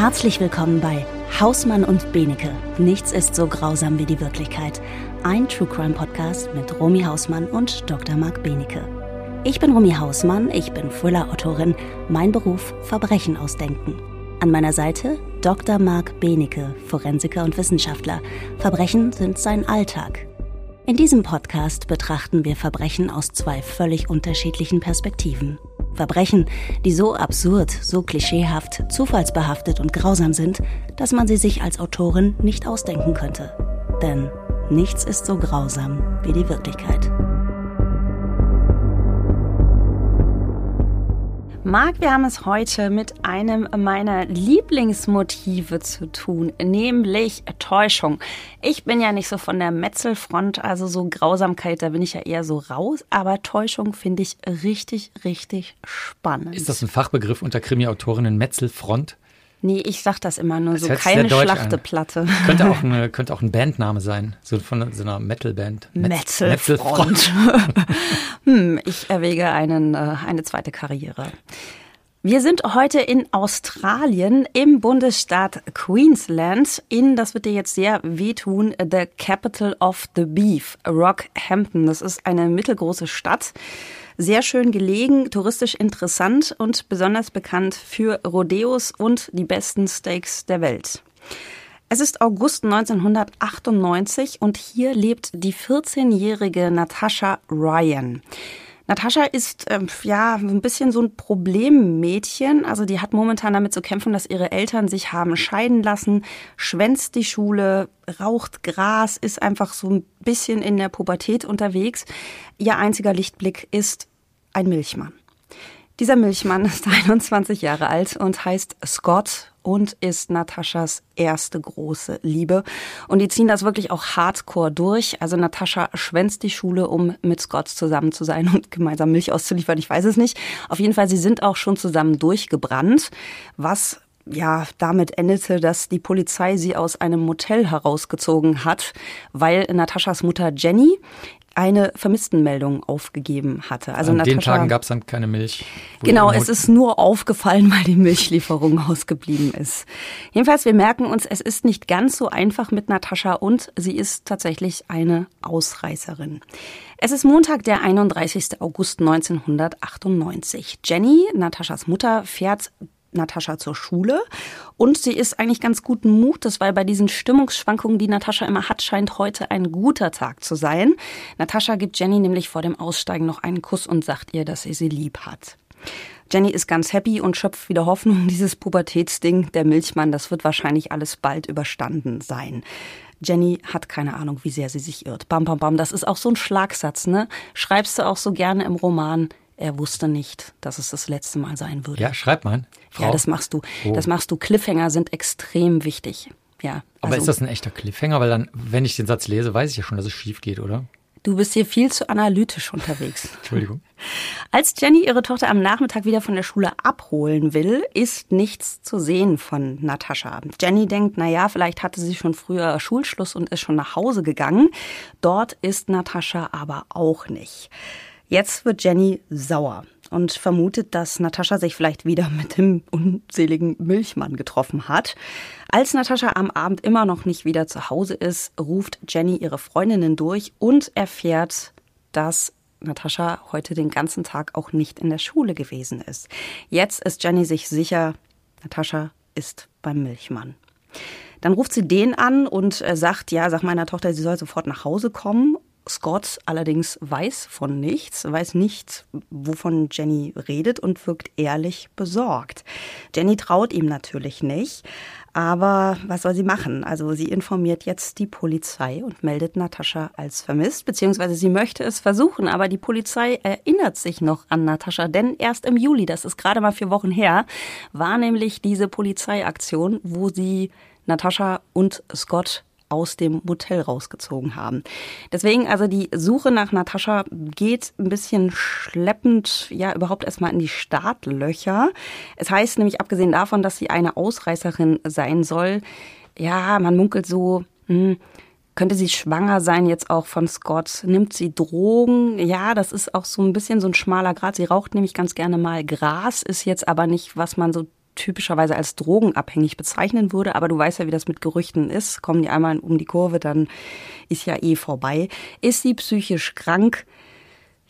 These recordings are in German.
Herzlich willkommen bei Hausmann und Benecke. Nichts ist so grausam wie die Wirklichkeit. Ein True Crime Podcast mit Romy Hausmann und Dr. Marc Benecke. Ich bin Romy Hausmann, ich bin Thriller-Autorin. Mein Beruf Verbrechen ausdenken. An meiner Seite Dr. Marc Benecke, Forensiker und Wissenschaftler. Verbrechen sind sein Alltag. In diesem Podcast betrachten wir Verbrechen aus zwei völlig unterschiedlichen Perspektiven. Verbrechen, die so absurd, so klischeehaft, zufallsbehaftet und grausam sind, dass man sie sich als Autorin nicht ausdenken könnte. Denn nichts ist so grausam wie die Wirklichkeit. Marc, wir haben es heute mit einem meiner Lieblingsmotive zu tun, nämlich Täuschung. Ich bin ja nicht so von der Metzelfront, also so Grausamkeit, da bin ich ja eher so raus, aber Täuschung finde ich richtig, richtig spannend. Ist das ein Fachbegriff unter Krimi-Autorinnen Metzelfront? Nee, ich sag das immer nur das so, keine Schlachteplatte. Könnte auch, eine, könnte auch ein Bandname sein, so von so einer Metalband. Met Metalfront. hm, ich erwäge einen, äh, eine zweite Karriere. Wir sind heute in Australien im Bundesstaat Queensland in, das wird dir jetzt sehr wehtun, the capital of the beef, Rockhampton. Das ist eine mittelgroße Stadt sehr schön gelegen, touristisch interessant und besonders bekannt für Rodeos und die besten Steaks der Welt. Es ist August 1998 und hier lebt die 14-jährige Natasha Ryan. Natascha ist ähm, ja ein bisschen so ein Problemmädchen. Also die hat momentan damit zu kämpfen, dass ihre Eltern sich haben scheiden lassen, schwänzt die Schule, raucht Gras, ist einfach so ein bisschen in der Pubertät unterwegs. Ihr einziger Lichtblick ist ein Milchmann. Dieser Milchmann ist 21 Jahre alt und heißt Scott und ist Nataschas erste große Liebe. Und die ziehen das wirklich auch hardcore durch. Also Natascha schwänzt die Schule, um mit Scott zusammen zu sein und gemeinsam Milch auszuliefern. Ich weiß es nicht. Auf jeden Fall, sie sind auch schon zusammen durchgebrannt, was ja, damit endete, dass die Polizei sie aus einem Motel herausgezogen hat, weil Nataschas Mutter Jenny eine Vermisstenmeldung aufgegeben hatte. Also An Natascha, den Tagen gab es dann keine Milch. Genau, es ist nur aufgefallen, weil die Milchlieferung ausgeblieben ist. Jedenfalls, wir merken uns, es ist nicht ganz so einfach mit Natascha und sie ist tatsächlich eine Ausreißerin. Es ist Montag, der 31. August 1998. Jenny, Nataschas Mutter, fährt Natascha zur Schule und sie ist eigentlich ganz guten Mutes, weil bei diesen Stimmungsschwankungen, die Natascha immer hat, scheint heute ein guter Tag zu sein. Natascha gibt Jenny nämlich vor dem Aussteigen noch einen Kuss und sagt ihr, dass sie sie lieb hat. Jenny ist ganz happy und schöpft wieder Hoffnung. Dieses Pubertätsding, der Milchmann, das wird wahrscheinlich alles bald überstanden sein. Jenny hat keine Ahnung, wie sehr sie sich irrt. Bam, bam, bam. Das ist auch so ein Schlagsatz, ne? Schreibst du auch so gerne im Roman. Er wusste nicht, dass es das letzte Mal sein würde. Ja, schreib mal. Frau. Ja, das machst du. Oh. Das machst du. Cliffhanger sind extrem wichtig. Ja. Aber also, ist das ein echter Cliffhanger? Weil dann, wenn ich den Satz lese, weiß ich ja schon, dass es schief geht, oder? Du bist hier viel zu analytisch unterwegs. Entschuldigung. Als Jenny ihre Tochter am Nachmittag wieder von der Schule abholen will, ist nichts zu sehen von Natascha. Jenny denkt, na ja, vielleicht hatte sie schon früher Schulschluss und ist schon nach Hause gegangen. Dort ist Natascha aber auch nicht. Jetzt wird Jenny sauer und vermutet, dass Natascha sich vielleicht wieder mit dem unseligen Milchmann getroffen hat. Als Natascha am Abend immer noch nicht wieder zu Hause ist, ruft Jenny ihre Freundinnen durch und erfährt, dass Natascha heute den ganzen Tag auch nicht in der Schule gewesen ist. Jetzt ist Jenny sich sicher, Natascha ist beim Milchmann. Dann ruft sie den an und äh, sagt, ja, sag meiner Tochter, sie soll sofort nach Hause kommen Scott allerdings weiß von nichts, weiß nicht, wovon Jenny redet und wirkt ehrlich besorgt. Jenny traut ihm natürlich nicht, aber was soll sie machen? Also sie informiert jetzt die Polizei und meldet Natascha als vermisst, beziehungsweise sie möchte es versuchen, aber die Polizei erinnert sich noch an Natascha, denn erst im Juli, das ist gerade mal vier Wochen her, war nämlich diese Polizeiaktion, wo sie Natascha und Scott aus dem Motel rausgezogen haben. Deswegen also die Suche nach Natascha geht ein bisschen schleppend, ja, überhaupt erstmal in die Startlöcher. Es heißt nämlich, abgesehen davon, dass sie eine Ausreißerin sein soll, ja, man munkelt so, hm, könnte sie schwanger sein jetzt auch von Scott? Nimmt sie Drogen? Ja, das ist auch so ein bisschen so ein schmaler Grad. Sie raucht nämlich ganz gerne mal Gras, ist jetzt aber nicht, was man so typischerweise als drogenabhängig bezeichnen würde, aber du weißt ja, wie das mit Gerüchten ist. Kommen die einmal um die Kurve, dann ist ja eh vorbei. Ist sie psychisch krank?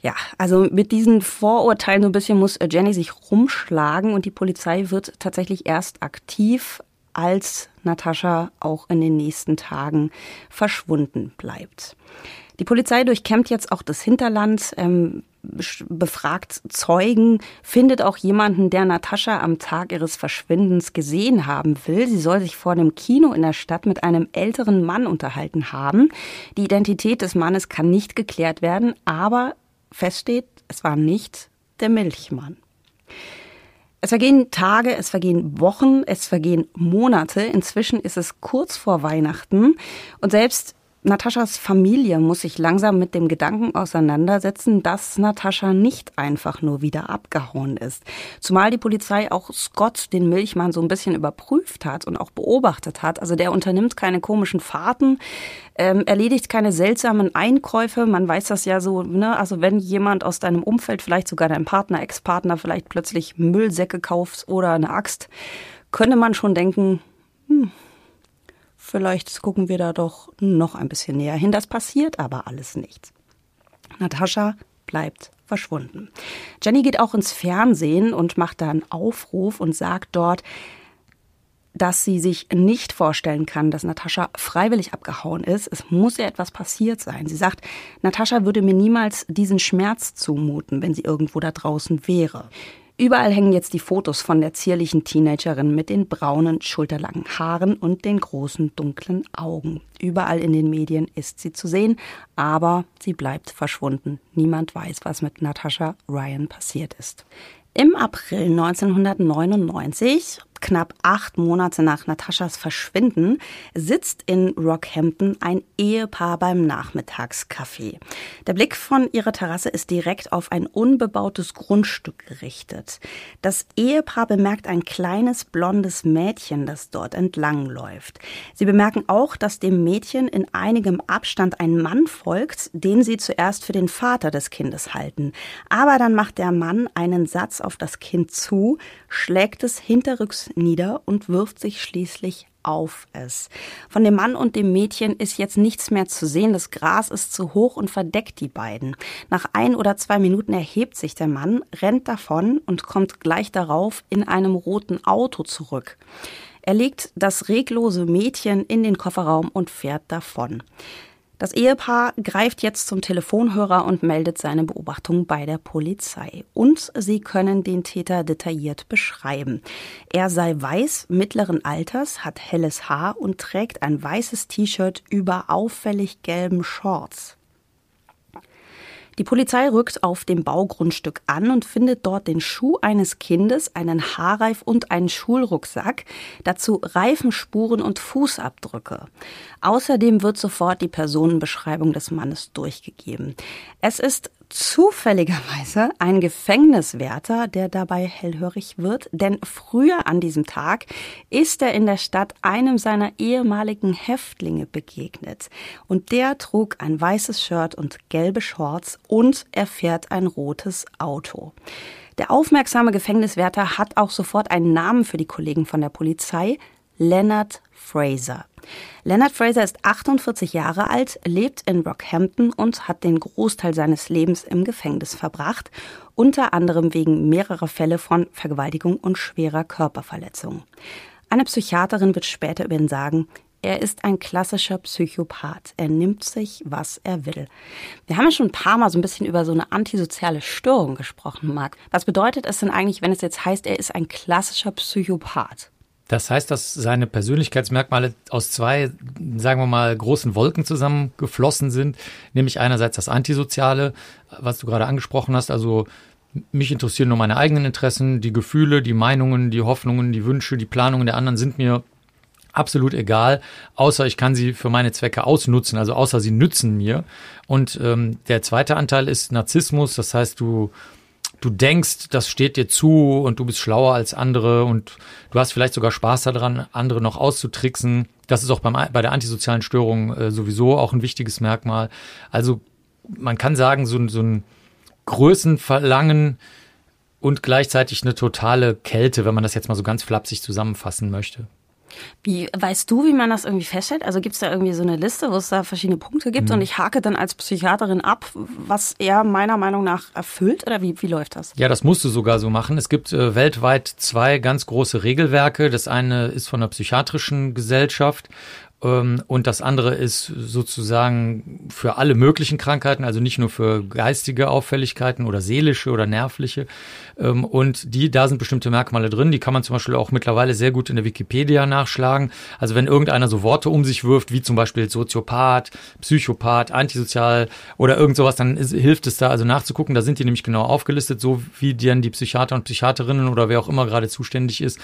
Ja, also mit diesen Vorurteilen so ein bisschen muss Jenny sich rumschlagen und die Polizei wird tatsächlich erst aktiv, als Natascha auch in den nächsten Tagen verschwunden bleibt. Die Polizei durchkämmt jetzt auch das Hinterland, ähm, befragt Zeugen, findet auch jemanden, der Natascha am Tag ihres Verschwindens gesehen haben will. Sie soll sich vor dem Kino in der Stadt mit einem älteren Mann unterhalten haben. Die Identität des Mannes kann nicht geklärt werden, aber feststeht, es war nicht der Milchmann. Es vergehen Tage, es vergehen Wochen, es vergehen Monate. Inzwischen ist es kurz vor Weihnachten und selbst Nataschas Familie muss sich langsam mit dem Gedanken auseinandersetzen, dass Natascha nicht einfach nur wieder abgehauen ist. Zumal die Polizei auch Scott, den Milchmann, so ein bisschen überprüft hat und auch beobachtet hat. Also der unternimmt keine komischen Fahrten, ähm, erledigt keine seltsamen Einkäufe. Man weiß das ja so, ne? Also wenn jemand aus deinem Umfeld, vielleicht sogar dein Partner, Ex-Partner, vielleicht plötzlich Müllsäcke kauft oder eine Axt, könnte man schon denken, hm, Vielleicht gucken wir da doch noch ein bisschen näher hin. Das passiert aber alles nicht. Natascha bleibt verschwunden. Jenny geht auch ins Fernsehen und macht da einen Aufruf und sagt dort, dass sie sich nicht vorstellen kann, dass Natascha freiwillig abgehauen ist. Es muss ja etwas passiert sein. Sie sagt, Natascha würde mir niemals diesen Schmerz zumuten, wenn sie irgendwo da draußen wäre. Überall hängen jetzt die Fotos von der zierlichen Teenagerin mit den braunen, schulterlangen Haaren und den großen, dunklen Augen. Überall in den Medien ist sie zu sehen, aber sie bleibt verschwunden. Niemand weiß, was mit Natasha Ryan passiert ist. Im April 1999 knapp acht Monate nach Nataschas Verschwinden sitzt in Rockhampton ein Ehepaar beim Nachmittagskaffee. Der Blick von ihrer Terrasse ist direkt auf ein unbebautes Grundstück gerichtet. Das Ehepaar bemerkt ein kleines blondes Mädchen, das dort entlang läuft. Sie bemerken auch, dass dem Mädchen in einigem Abstand ein Mann folgt, den sie zuerst für den Vater des Kindes halten. Aber dann macht der Mann einen Satz auf das Kind zu, schlägt es hinterrücks nieder und wirft sich schließlich auf es. Von dem Mann und dem Mädchen ist jetzt nichts mehr zu sehen. Das Gras ist zu hoch und verdeckt die beiden. Nach ein oder zwei Minuten erhebt sich der Mann, rennt davon und kommt gleich darauf in einem roten Auto zurück. Er legt das reglose Mädchen in den Kofferraum und fährt davon. Das Ehepaar greift jetzt zum Telefonhörer und meldet seine Beobachtung bei der Polizei. Und sie können den Täter detailliert beschreiben. Er sei weiß, mittleren Alters, hat helles Haar und trägt ein weißes T-Shirt über auffällig gelben Shorts. Die Polizei rückt auf dem Baugrundstück an und findet dort den Schuh eines Kindes, einen Haarreif und einen Schulrucksack, dazu Reifenspuren und Fußabdrücke. Außerdem wird sofort die Personenbeschreibung des Mannes durchgegeben. Es ist zufälligerweise ein Gefängniswärter, der dabei hellhörig wird, denn früher an diesem Tag ist er in der Stadt einem seiner ehemaligen Häftlinge begegnet. Und der trug ein weißes Shirt und gelbe Shorts und er fährt ein rotes Auto. Der aufmerksame Gefängniswärter hat auch sofort einen Namen für die Kollegen von der Polizei, Leonard Fraser. Leonard Fraser ist 48 Jahre alt, lebt in Rockhampton und hat den Großteil seines Lebens im Gefängnis verbracht, unter anderem wegen mehrerer Fälle von Vergewaltigung und schwerer Körperverletzung. Eine Psychiaterin wird später über ihn sagen, er ist ein klassischer Psychopath. Er nimmt sich, was er will. Wir haben ja schon ein paar Mal so ein bisschen über so eine antisoziale Störung gesprochen, Marc. Was bedeutet es denn eigentlich, wenn es jetzt heißt, er ist ein klassischer Psychopath? Das heißt, dass seine Persönlichkeitsmerkmale aus zwei, sagen wir mal, großen Wolken zusammengeflossen sind, nämlich einerseits das Antisoziale, was du gerade angesprochen hast, also mich interessieren nur meine eigenen Interessen, die Gefühle, die Meinungen, die Hoffnungen, die Wünsche, die Planungen der anderen sind mir absolut egal, außer ich kann sie für meine Zwecke ausnutzen, also außer sie nützen mir. Und ähm, der zweite Anteil ist Narzissmus, das heißt, du du denkst, das steht dir zu und du bist schlauer als andere und du hast vielleicht sogar Spaß daran, andere noch auszutricksen. Das ist auch beim, bei der antisozialen Störung äh, sowieso auch ein wichtiges Merkmal. Also man kann sagen, so, so ein Größenverlangen und gleichzeitig eine totale Kälte, wenn man das jetzt mal so ganz flapsig zusammenfassen möchte. Wie weißt du, wie man das irgendwie feststellt? Also gibt es da irgendwie so eine Liste, wo es da verschiedene Punkte gibt mhm. und ich hake dann als Psychiaterin ab, was er meiner Meinung nach erfüllt oder wie, wie läuft das? Ja, das musst du sogar so machen. Es gibt äh, weltweit zwei ganz große Regelwerke. Das eine ist von der psychiatrischen Gesellschaft und das andere ist sozusagen für alle möglichen Krankheiten, also nicht nur für geistige Auffälligkeiten oder seelische oder nervliche. Ähm, und die, da sind bestimmte Merkmale drin, die kann man zum Beispiel auch mittlerweile sehr gut in der Wikipedia nachschlagen. Also wenn irgendeiner so Worte um sich wirft, wie zum Beispiel Soziopath, Psychopath, antisozial oder irgend sowas, dann ist, hilft es da also nachzugucken. Da sind die nämlich genau aufgelistet, so wie dann die Psychiater und Psychiaterinnen oder wer auch immer gerade zuständig ist,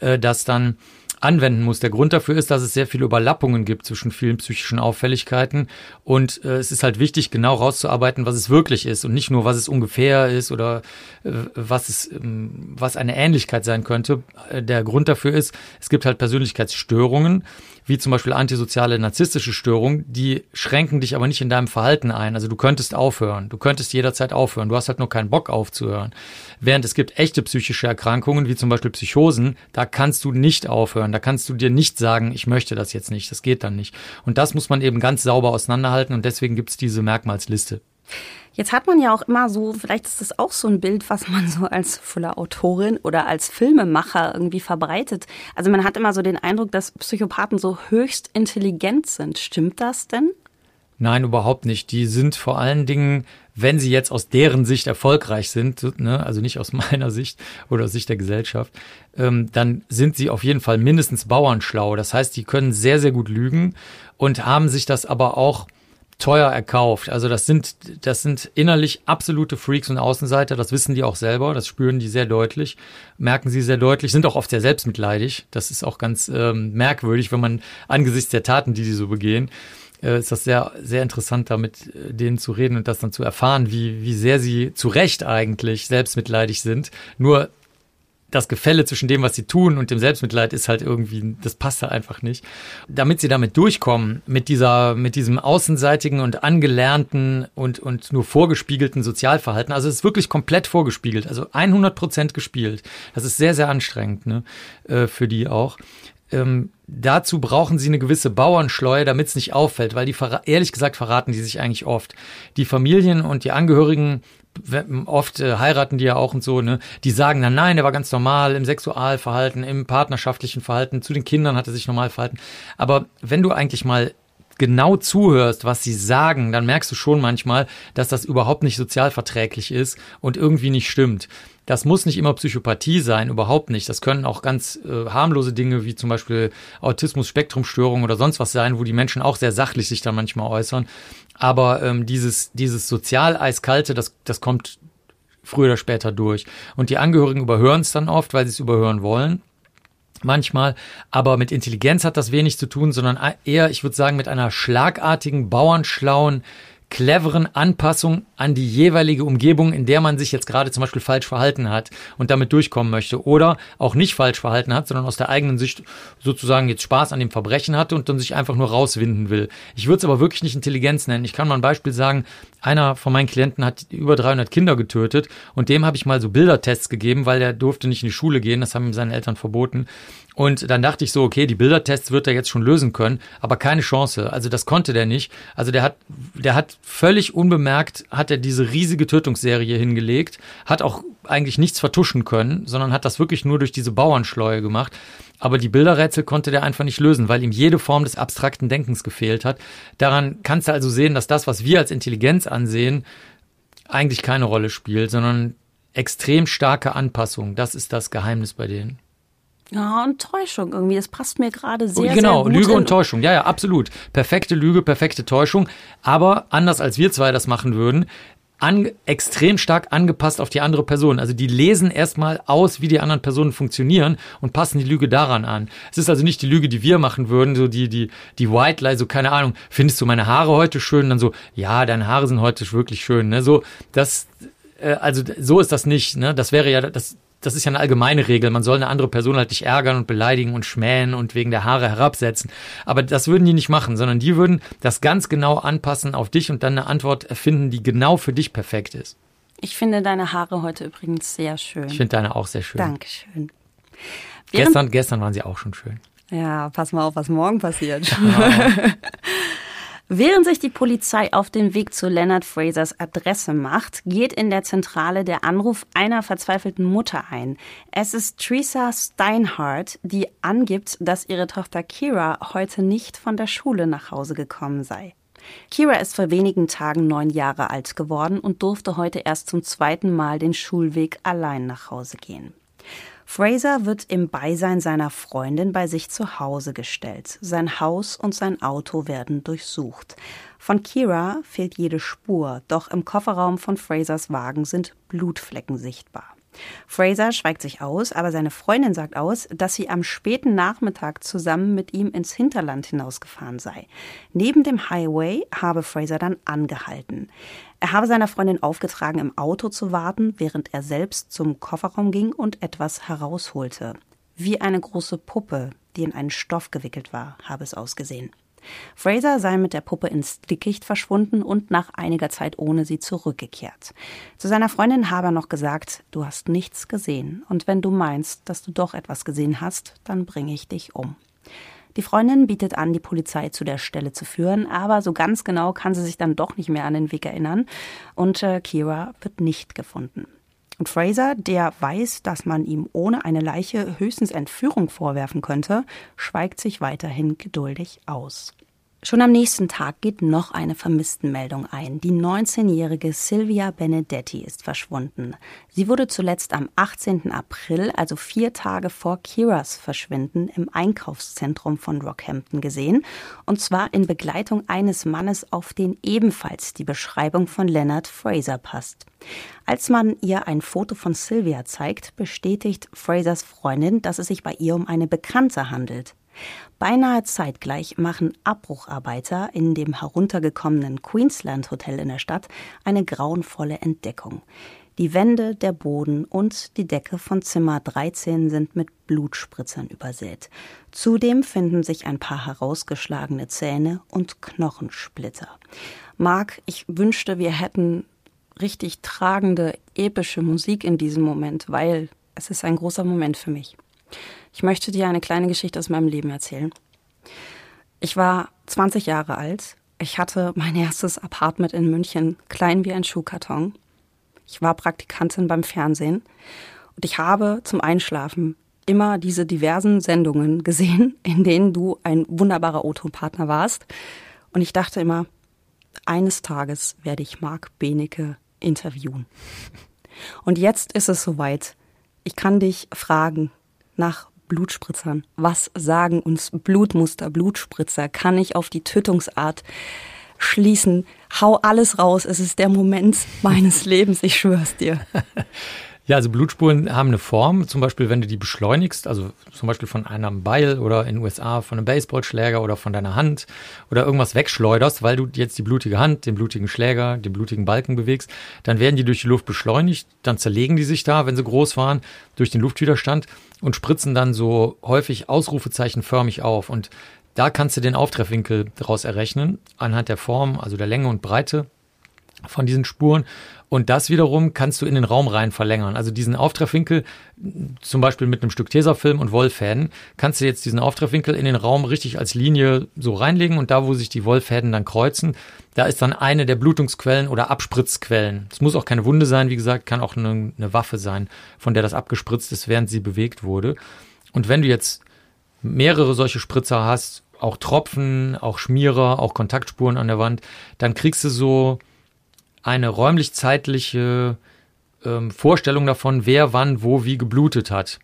äh, das dann anwenden muss. Der Grund dafür ist, dass es sehr viele Überlappungen gibt zwischen vielen psychischen Auffälligkeiten und äh, es ist halt wichtig, genau rauszuarbeiten, was es wirklich ist und nicht nur, was es ungefähr ist oder äh, was es, ähm, was eine Ähnlichkeit sein könnte. Äh, der Grund dafür ist, es gibt halt Persönlichkeitsstörungen wie zum Beispiel antisoziale narzisstische Störungen, die schränken dich aber nicht in deinem Verhalten ein. Also du könntest aufhören, du könntest jederzeit aufhören, du hast halt nur keinen Bock aufzuhören. Während es gibt echte psychische Erkrankungen, wie zum Beispiel Psychosen, da kannst du nicht aufhören, da kannst du dir nicht sagen, ich möchte das jetzt nicht, das geht dann nicht. Und das muss man eben ganz sauber auseinanderhalten und deswegen gibt es diese Merkmalsliste. Jetzt hat man ja auch immer so, vielleicht ist das auch so ein Bild, was man so als voller Autorin oder als Filmemacher irgendwie verbreitet. Also man hat immer so den Eindruck, dass Psychopathen so höchst intelligent sind. Stimmt das denn? Nein, überhaupt nicht. Die sind vor allen Dingen, wenn sie jetzt aus deren Sicht erfolgreich sind, ne, also nicht aus meiner Sicht oder aus Sicht der Gesellschaft, ähm, dann sind sie auf jeden Fall mindestens bauernschlau. Das heißt, die können sehr, sehr gut lügen und haben sich das aber auch teuer erkauft. Also das sind, das sind innerlich absolute Freaks und Außenseiter. Das wissen die auch selber. Das spüren die sehr deutlich, merken sie sehr deutlich, sind auch oft sehr selbstmitleidig. Das ist auch ganz ähm, merkwürdig, wenn man angesichts der Taten, die sie so begehen, äh, ist das sehr, sehr interessant, da mit äh, denen zu reden und das dann zu erfahren, wie, wie sehr sie zu Recht eigentlich selbstmitleidig sind. Nur das Gefälle zwischen dem, was sie tun und dem Selbstmitleid ist halt irgendwie, das passt halt einfach nicht. Damit sie damit durchkommen, mit dieser, mit diesem außenseitigen und angelernten und, und nur vorgespiegelten Sozialverhalten, also es ist wirklich komplett vorgespiegelt, also 100 Prozent gespielt. Das ist sehr, sehr anstrengend, ne, äh, für die auch. Ähm, dazu brauchen sie eine gewisse Bauernschleue, damit es nicht auffällt, weil die ehrlich gesagt verraten die sich eigentlich oft. Die Familien und die Angehörigen oft äh, heiraten die ja auch und so, ne? Die sagen dann, nein, der war ganz normal im Sexualverhalten, im partnerschaftlichen Verhalten, zu den Kindern hat er sich normal verhalten. Aber wenn du eigentlich mal genau zuhörst, was sie sagen, dann merkst du schon manchmal, dass das überhaupt nicht sozialverträglich ist und irgendwie nicht stimmt. Das muss nicht immer Psychopathie sein, überhaupt nicht. Das können auch ganz äh, harmlose Dinge wie zum Beispiel Autismus-Spektrumstörung oder sonst was sein, wo die Menschen auch sehr sachlich sich da manchmal äußern. Aber ähm, dieses, dieses sozial eiskalte, das, das kommt früher oder später durch. Und die Angehörigen überhören es dann oft, weil sie es überhören wollen manchmal, aber mit Intelligenz hat das wenig zu tun, sondern eher, ich würde sagen, mit einer schlagartigen, bauernschlauen cleveren Anpassung an die jeweilige Umgebung, in der man sich jetzt gerade zum Beispiel falsch verhalten hat und damit durchkommen möchte oder auch nicht falsch verhalten hat, sondern aus der eigenen Sicht sozusagen jetzt Spaß an dem Verbrechen hatte und dann sich einfach nur rauswinden will. Ich würde es aber wirklich nicht Intelligenz nennen. Ich kann mal ein Beispiel sagen, einer von meinen Klienten hat über 300 Kinder getötet und dem habe ich mal so Bildertests gegeben, weil der durfte nicht in die Schule gehen, das haben ihm seine Eltern verboten. Und dann dachte ich so, okay, die Bildertests wird er jetzt schon lösen können, aber keine Chance. Also das konnte der nicht. Also der hat, der hat völlig unbemerkt, hat er diese riesige Tötungsserie hingelegt, hat auch eigentlich nichts vertuschen können, sondern hat das wirklich nur durch diese Bauernschleue gemacht. Aber die Bilderrätsel konnte der einfach nicht lösen, weil ihm jede Form des abstrakten Denkens gefehlt hat. Daran kannst du also sehen, dass das, was wir als Intelligenz ansehen, eigentlich keine Rolle spielt, sondern extrem starke Anpassung. Das ist das Geheimnis bei denen. Ja, und Täuschung irgendwie. Das passt mir gerade sehr, genau, sehr gut. Genau, Lüge und Täuschung. Ja, ja, absolut. Perfekte Lüge, perfekte Täuschung. Aber anders als wir zwei das machen würden, an, extrem stark angepasst auf die andere Person. Also die lesen erstmal aus, wie die anderen Personen funktionieren und passen die Lüge daran an. Es ist also nicht die Lüge, die wir machen würden, so die, die, die White Lie, so keine Ahnung, findest du meine Haare heute schön? Dann so, ja, deine Haare sind heute wirklich schön, ne? So, das, äh, also so ist das nicht, ne? Das wäre ja, das, das ist ja eine allgemeine Regel. Man soll eine andere Person halt nicht ärgern und beleidigen und schmähen und wegen der Haare herabsetzen. Aber das würden die nicht machen, sondern die würden das ganz genau anpassen auf dich und dann eine Antwort erfinden, die genau für dich perfekt ist. Ich finde deine Haare heute übrigens sehr schön. Ich finde deine auch sehr schön. Dankeschön. gestern, gestern waren sie auch schon schön. Ja, pass mal auf, was morgen passiert. Während sich die Polizei auf den Weg zu Leonard Frasers Adresse macht, geht in der Zentrale der Anruf einer verzweifelten Mutter ein. Es ist Teresa Steinhardt, die angibt, dass ihre Tochter Kira heute nicht von der Schule nach Hause gekommen sei. Kira ist vor wenigen Tagen neun Jahre alt geworden und durfte heute erst zum zweiten Mal den Schulweg allein nach Hause gehen. Fraser wird im Beisein seiner Freundin bei sich zu Hause gestellt. Sein Haus und sein Auto werden durchsucht. Von Kira fehlt jede Spur, doch im Kofferraum von Frasers Wagen sind Blutflecken sichtbar. Fraser schweigt sich aus, aber seine Freundin sagt aus, dass sie am späten Nachmittag zusammen mit ihm ins Hinterland hinausgefahren sei. Neben dem Highway habe Fraser dann angehalten. Er habe seiner Freundin aufgetragen, im Auto zu warten, während er selbst zum Kofferraum ging und etwas herausholte. Wie eine große Puppe, die in einen Stoff gewickelt war, habe es ausgesehen. Fraser sei mit der Puppe ins Dickicht verschwunden und nach einiger Zeit ohne sie zurückgekehrt. Zu seiner Freundin habe er noch gesagt, du hast nichts gesehen und wenn du meinst, dass du doch etwas gesehen hast, dann bringe ich dich um. Die Freundin bietet an, die Polizei zu der Stelle zu führen, aber so ganz genau kann sie sich dann doch nicht mehr an den Weg erinnern und äh, Kira wird nicht gefunden. Und Fraser, der weiß, dass man ihm ohne eine Leiche höchstens Entführung vorwerfen könnte, schweigt sich weiterhin geduldig aus. Schon am nächsten Tag geht noch eine Vermisstenmeldung ein. Die 19-jährige Sylvia Benedetti ist verschwunden. Sie wurde zuletzt am 18. April, also vier Tage vor Kiras Verschwinden, im Einkaufszentrum von Rockhampton gesehen, und zwar in Begleitung eines Mannes, auf den ebenfalls die Beschreibung von Leonard Fraser passt. Als man ihr ein Foto von Sylvia zeigt, bestätigt Frasers Freundin, dass es sich bei ihr um eine Bekannte handelt. Beinahe zeitgleich machen Abbrucharbeiter in dem heruntergekommenen Queensland Hotel in der Stadt eine grauenvolle Entdeckung. Die Wände, der Boden und die Decke von Zimmer 13 sind mit Blutspritzern übersät. Zudem finden sich ein paar herausgeschlagene Zähne und Knochensplitter. Marc, ich wünschte, wir hätten richtig tragende, epische Musik in diesem Moment, weil es ist ein großer Moment für mich. Ich möchte dir eine kleine Geschichte aus meinem Leben erzählen. Ich war 20 Jahre alt. Ich hatte mein erstes Apartment in München, klein wie ein Schuhkarton. Ich war Praktikantin beim Fernsehen und ich habe zum Einschlafen immer diese diversen Sendungen gesehen, in denen du ein wunderbarer O-Ton-Partner warst. Und ich dachte immer, eines Tages werde ich Marc Benecke interviewen. Und jetzt ist es soweit. Ich kann dich fragen nach Blutspritzern. Was sagen uns Blutmuster, Blutspritzer? Kann ich auf die Tötungsart schließen? Hau alles raus. Es ist der Moment meines Lebens. Ich schwör's dir. Ja, also Blutspuren haben eine Form, zum Beispiel, wenn du die beschleunigst, also zum Beispiel von einem Beil oder in den USA von einem Baseballschläger oder von deiner Hand oder irgendwas wegschleuderst, weil du jetzt die blutige Hand, den blutigen Schläger, den blutigen Balken bewegst, dann werden die durch die Luft beschleunigt, dann zerlegen die sich da, wenn sie groß waren, durch den Luftwiderstand und spritzen dann so häufig ausrufezeichenförmig auf. Und da kannst du den Auftreffwinkel daraus errechnen, anhand der Form, also der Länge und Breite von diesen Spuren. Und das wiederum kannst du in den Raum rein verlängern. Also diesen Auftreffwinkel, zum Beispiel mit einem Stück Tesafilm und Wollfäden, kannst du jetzt diesen Auftreffwinkel in den Raum richtig als Linie so reinlegen und da, wo sich die Wollfäden dann kreuzen, da ist dann eine der Blutungsquellen oder Abspritzquellen. Es muss auch keine Wunde sein, wie gesagt, kann auch eine, eine Waffe sein, von der das abgespritzt ist, während sie bewegt wurde. Und wenn du jetzt mehrere solche Spritzer hast, auch Tropfen, auch Schmierer, auch Kontaktspuren an der Wand, dann kriegst du so eine räumlich-zeitliche ähm, Vorstellung davon, wer wann wo wie geblutet hat.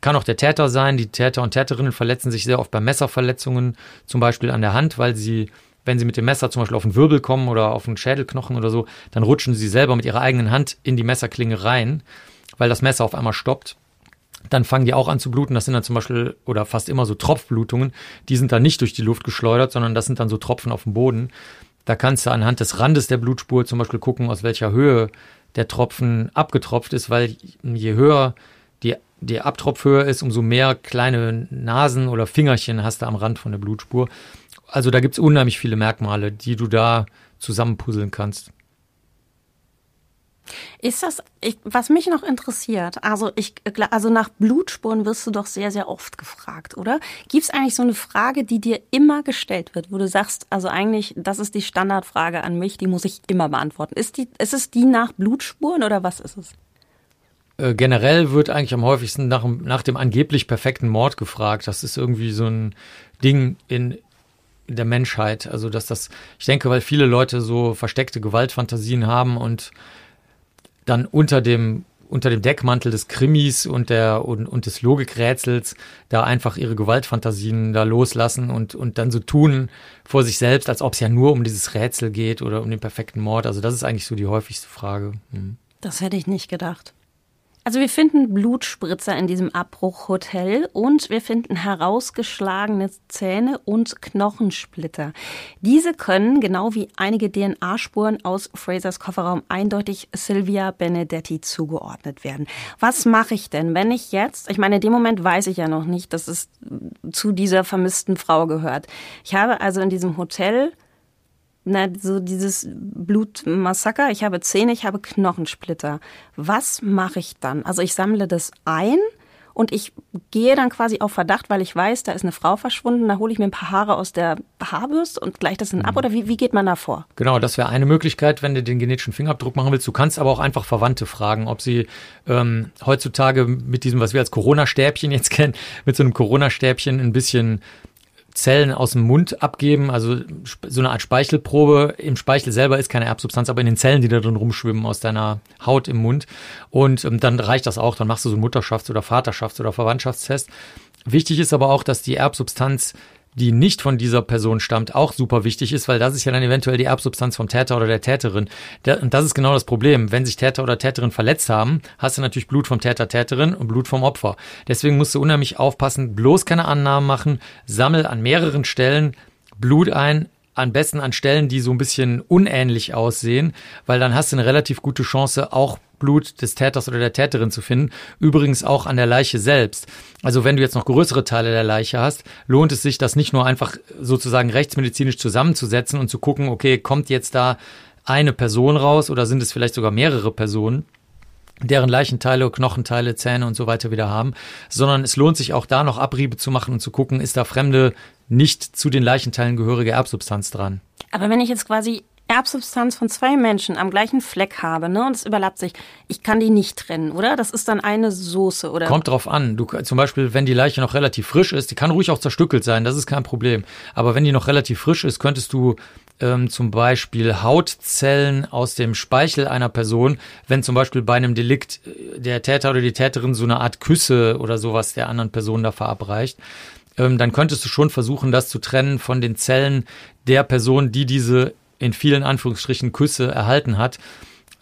Kann auch der Täter sein. Die Täter und Täterinnen verletzen sich sehr oft bei Messerverletzungen, zum Beispiel an der Hand, weil sie, wenn sie mit dem Messer zum Beispiel auf den Wirbel kommen oder auf den Schädelknochen oder so, dann rutschen sie selber mit ihrer eigenen Hand in die Messerklinge rein, weil das Messer auf einmal stoppt. Dann fangen die auch an zu bluten. Das sind dann zum Beispiel oder fast immer so Tropfblutungen. Die sind dann nicht durch die Luft geschleudert, sondern das sind dann so Tropfen auf dem Boden. Da kannst du anhand des Randes der Blutspur zum Beispiel gucken, aus welcher Höhe der Tropfen abgetropft ist, weil je höher die, die Abtropfhöhe ist, umso mehr kleine Nasen oder Fingerchen hast du am Rand von der Blutspur. Also da gibt es unheimlich viele Merkmale, die du da zusammenpuzzeln kannst. Ist das, ich, was mich noch interessiert, also ich, also nach Blutspuren wirst du doch sehr, sehr oft gefragt, oder? Gibt es eigentlich so eine Frage, die dir immer gestellt wird, wo du sagst, also eigentlich, das ist die Standardfrage an mich, die muss ich immer beantworten. Ist die, ist es die nach Blutspuren oder was ist es? Äh, generell wird eigentlich am häufigsten nach, nach dem angeblich perfekten Mord gefragt. Das ist irgendwie so ein Ding in, der Menschheit. Also, dass das, ich denke, weil viele Leute so versteckte Gewaltfantasien haben und dann unter dem unter dem Deckmantel des Krimis und der und, und des Logikrätsels da einfach ihre Gewaltfantasien da loslassen und und dann so tun vor sich selbst, als ob es ja nur um dieses Rätsel geht oder um den perfekten Mord. Also das ist eigentlich so die häufigste Frage. Hm. Das hätte ich nicht gedacht. Also wir finden Blutspritzer in diesem Abbruchhotel und wir finden herausgeschlagene Zähne und Knochensplitter. Diese können, genau wie einige DNA-Spuren aus Frasers Kofferraum, eindeutig Sylvia Benedetti zugeordnet werden. Was mache ich denn, wenn ich jetzt, ich meine, in dem Moment weiß ich ja noch nicht, dass es zu dieser vermissten Frau gehört. Ich habe also in diesem Hotel na, so dieses Blutmassaker, ich habe Zähne, ich habe Knochensplitter. Was mache ich dann? Also ich sammle das ein und ich gehe dann quasi auf Verdacht, weil ich weiß, da ist eine Frau verschwunden, da hole ich mir ein paar Haare aus der Haarbürste und gleiche das dann ab mhm. oder wie, wie geht man da vor? Genau, das wäre eine Möglichkeit, wenn du den genetischen Fingerabdruck machen willst. Du kannst aber auch einfach Verwandte fragen, ob sie ähm, heutzutage mit diesem, was wir als Corona-Stäbchen jetzt kennen, mit so einem Corona-Stäbchen ein bisschen Zellen aus dem Mund abgeben, also so eine Art Speichelprobe. Im Speichel selber ist keine Erbsubstanz, aber in den Zellen, die da drin rumschwimmen aus deiner Haut im Mund. Und ähm, dann reicht das auch, dann machst du so einen Mutterschafts- oder Vaterschafts- oder Verwandtschaftstest. Wichtig ist aber auch, dass die Erbsubstanz die nicht von dieser Person stammt, auch super wichtig ist, weil das ist ja dann eventuell die Erbsubstanz vom Täter oder der Täterin. und das ist genau das Problem. Wenn sich Täter oder Täterin verletzt haben, hast du natürlich Blut vom Täter, Täterin und Blut vom Opfer. Deswegen musst du unheimlich aufpassen, bloß keine Annahmen machen, sammel an mehreren Stellen Blut ein, am besten an Stellen, die so ein bisschen unähnlich aussehen, weil dann hast du eine relativ gute Chance, auch Blut des Täters oder der Täterin zu finden. Übrigens auch an der Leiche selbst. Also wenn du jetzt noch größere Teile der Leiche hast, lohnt es sich, das nicht nur einfach sozusagen rechtsmedizinisch zusammenzusetzen und zu gucken, okay, kommt jetzt da eine Person raus oder sind es vielleicht sogar mehrere Personen? deren Leichenteile, Knochenteile, Zähne und so weiter wieder haben, sondern es lohnt sich auch da noch Abriebe zu machen und zu gucken, ist da fremde, nicht zu den Leichenteilen gehörige Erbsubstanz dran. Aber wenn ich jetzt quasi Erbsubstanz von zwei Menschen am gleichen Fleck habe, ne, und es überlappt sich, ich kann die nicht trennen, oder? Das ist dann eine Soße, oder? Kommt drauf an. Du, zum Beispiel, wenn die Leiche noch relativ frisch ist, die kann ruhig auch zerstückelt sein, das ist kein Problem. Aber wenn die noch relativ frisch ist, könntest du ähm, zum Beispiel Hautzellen aus dem Speichel einer Person, wenn zum Beispiel bei einem Delikt äh, der Täter oder die Täterin so eine Art Küsse oder sowas der anderen Person da verabreicht, ähm, dann könntest du schon versuchen, das zu trennen von den Zellen der Person, die diese in vielen Anführungsstrichen Küsse erhalten hat,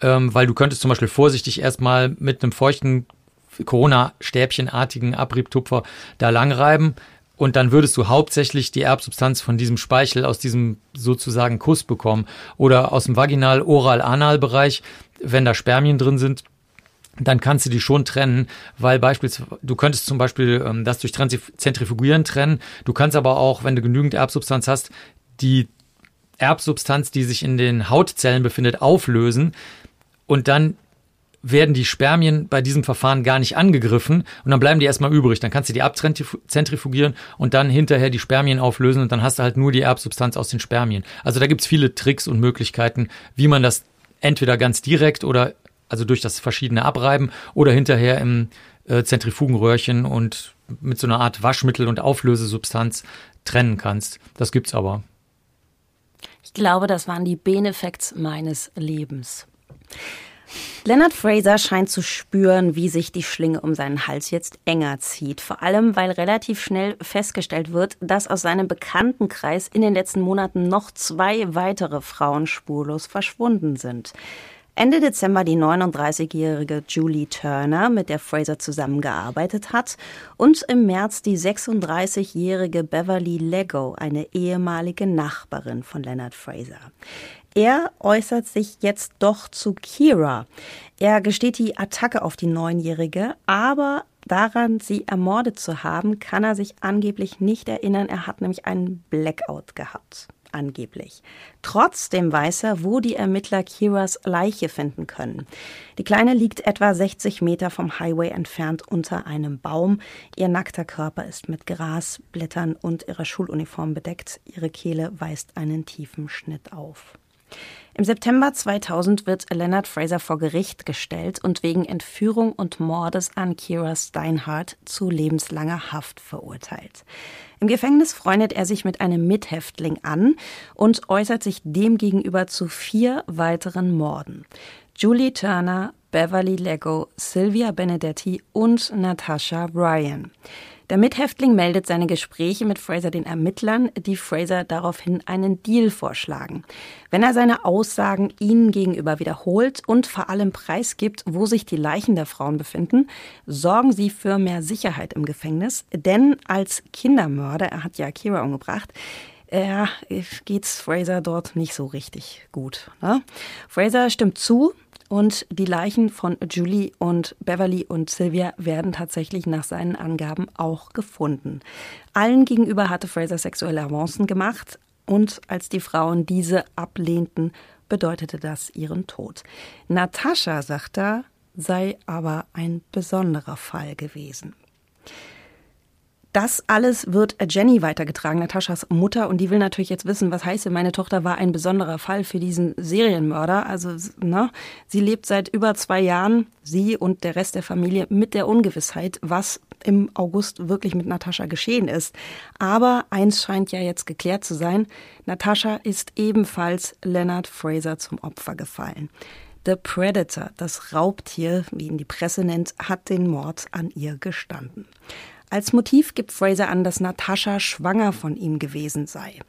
ähm, weil du könntest zum Beispiel vorsichtig erstmal mit einem feuchten Corona-stäbchenartigen Abriebtupfer da langreiben und dann würdest du hauptsächlich die Erbsubstanz von diesem Speichel aus diesem sozusagen Kuss bekommen oder aus dem Vaginal-Oral-Anal-Bereich, wenn da Spermien drin sind, dann kannst du die schon trennen, weil beispielsweise, du könntest zum Beispiel ähm, das durch Zentrifugieren trennen. Du kannst aber auch, wenn du genügend Erbsubstanz hast, die Erbsubstanz, die sich in den Hautzellen befindet, auflösen und dann werden die Spermien bei diesem Verfahren gar nicht angegriffen und dann bleiben die erstmal übrig. Dann kannst du die abzentrifugieren und dann hinterher die Spermien auflösen und dann hast du halt nur die Erbsubstanz aus den Spermien. Also da gibt's viele Tricks und Möglichkeiten, wie man das entweder ganz direkt oder also durch das verschiedene Abreiben oder hinterher im äh, Zentrifugenröhrchen und mit so einer Art Waschmittel und Auflösesubstanz trennen kannst. Das gibt's aber. Ich glaube, das waren die Benefacts meines Lebens. Leonard Fraser scheint zu spüren, wie sich die Schlinge um seinen Hals jetzt enger zieht. Vor allem, weil relativ schnell festgestellt wird, dass aus seinem Bekanntenkreis in den letzten Monaten noch zwei weitere Frauen spurlos verschwunden sind. Ende Dezember die 39-jährige Julie Turner, mit der Fraser zusammengearbeitet hat, und im März die 36-jährige Beverly Lego, eine ehemalige Nachbarin von Leonard Fraser. Er äußert sich jetzt doch zu Kira. Er gesteht die Attacke auf die Neunjährige, aber daran, sie ermordet zu haben, kann er sich angeblich nicht erinnern. Er hat nämlich einen Blackout gehabt. Angeblich. Trotzdem weiß er, wo die Ermittler Kiras Leiche finden können. Die Kleine liegt etwa 60 Meter vom Highway entfernt unter einem Baum. Ihr nackter Körper ist mit Gras, Blättern und ihrer Schuluniform bedeckt. Ihre Kehle weist einen tiefen Schnitt auf. Im September 2000 wird Leonard Fraser vor Gericht gestellt und wegen Entführung und Mordes an Kira Steinhardt zu lebenslanger Haft verurteilt. Im Gefängnis freundet er sich mit einem Mithäftling an und äußert sich demgegenüber zu vier weiteren Morden. Julie Turner, Beverly Lego, Sylvia Benedetti und Natasha Bryan. Der Mithäftling meldet seine Gespräche mit Fraser den Ermittlern, die Fraser daraufhin einen Deal vorschlagen. Wenn er seine Aussagen ihnen gegenüber wiederholt und vor allem preisgibt, wo sich die Leichen der Frauen befinden, sorgen sie für mehr Sicherheit im Gefängnis. Denn als Kindermörder, er hat ja Kira umgebracht, ja, geht's Fraser dort nicht so richtig gut. Ne? Fraser stimmt zu, und die Leichen von Julie und Beverly und Sylvia werden tatsächlich nach seinen Angaben auch gefunden. Allen gegenüber hatte Fraser sexuelle Avancen gemacht und als die Frauen diese ablehnten, bedeutete das ihren Tod. Natascha, sagt er, sei aber ein besonderer Fall gewesen. Das alles wird Jenny weitergetragen, Nataschas Mutter, und die will natürlich jetzt wissen, was heißt denn, meine Tochter war ein besonderer Fall für diesen Serienmörder. Also, ne, sie lebt seit über zwei Jahren, sie und der Rest der Familie, mit der Ungewissheit, was im August wirklich mit Natascha geschehen ist. Aber eins scheint ja jetzt geklärt zu sein. Natascha ist ebenfalls Leonard Fraser zum Opfer gefallen. The Predator, das Raubtier, wie ihn die Presse nennt, hat den Mord an ihr gestanden. Als Motiv gibt Fraser an, dass Natascha schwanger von ihm gewesen sei.